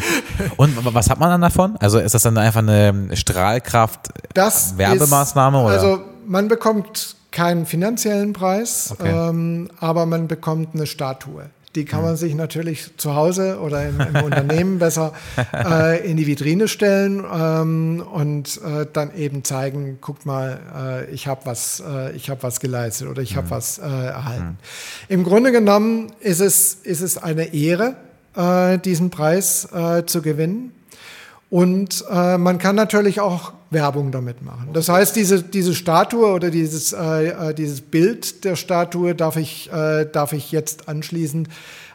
Speaker 1: Und was hat man dann davon? Also ist das dann einfach eine Strahlkraft-Werbemaßnahme?
Speaker 2: Also man bekommt keinen finanziellen Preis, okay. ähm, aber man bekommt eine Statue. Die kann man sich natürlich zu Hause oder im, im Unternehmen besser äh, in die Vitrine stellen ähm, und äh, dann eben zeigen, guckt mal, äh, ich habe was, äh, ich habe was geleistet oder ich habe mhm. was äh, erhalten. Mhm. Im Grunde genommen ist es, ist es eine Ehre, äh, diesen Preis zu gewinnen. Und man kann natürlich auch Werbung damit machen. Das heißt, diese, diese Statue oder dieses, äh, äh, dieses Bild der Statue darf ich, äh, darf ich jetzt anschließend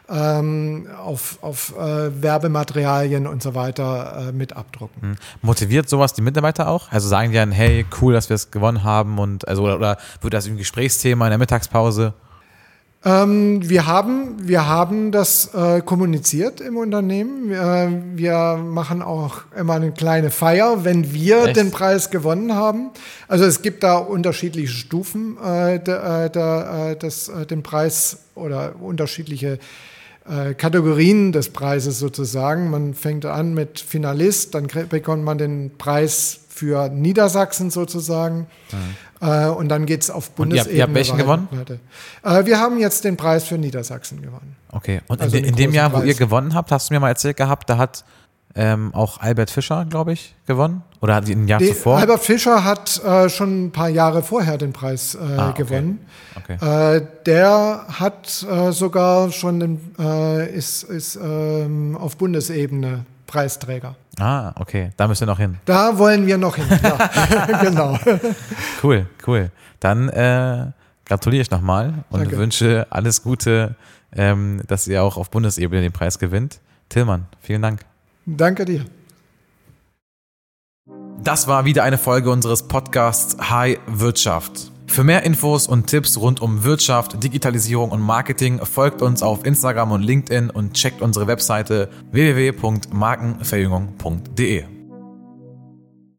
Speaker 2: ähm, auf, auf äh, Werbematerialien und so weiter äh, mit abdrucken. Hm.
Speaker 1: Motiviert sowas die Mitarbeiter auch? Also sagen die dann, hey, cool, dass wir es gewonnen haben und also oder, oder wird das ein Gesprächsthema in der Mittagspause?
Speaker 2: Ähm, wir, haben, wir haben das äh, kommuniziert im Unternehmen. Wir, wir, machen auch immer eine kleine Feier, wenn wir Echt? den Preis gewonnen haben. Also es gibt da unterschiedliche Stufen, äh, der, äh, der, äh, des, äh, den Preis oder unterschiedliche äh, Kategorien des Preises sozusagen. Man fängt an mit Finalist, dann bekommt man den Preis für Niedersachsen sozusagen. Mhm. Äh, und dann geht es auf Bundesebene.
Speaker 1: Und ihr, ihr habt welchen gewonnen?
Speaker 2: Äh, wir haben jetzt den Preis für Niedersachsen gewonnen.
Speaker 1: Okay, und also in, in dem Jahr, Preis. wo ihr gewonnen habt, hast du mir mal erzählt gehabt, da hat ähm, auch Albert Fischer, glaube ich, gewonnen? Oder hat ein Jahr Die, zuvor?
Speaker 2: Albert Fischer hat äh, schon ein paar Jahre vorher den Preis äh, ah, okay. gewonnen. Okay. Äh, der hat äh, sogar schon den, äh, ist, ist ähm, auf Bundesebene Preisträger.
Speaker 1: Ah, okay. Da müssen wir noch hin.
Speaker 2: Da wollen wir noch hin. Ja, genau.
Speaker 1: Cool, cool. Dann äh, gratuliere ich nochmal und Danke. wünsche alles Gute, ähm, dass ihr auch auf Bundesebene den Preis gewinnt. Tillmann, vielen Dank.
Speaker 2: Danke dir.
Speaker 1: Das war wieder eine Folge unseres Podcasts High Wirtschaft. Für mehr Infos und Tipps rund um Wirtschaft, Digitalisierung und Marketing folgt uns auf Instagram und LinkedIn und checkt unsere Webseite www.markenverjüngung.de.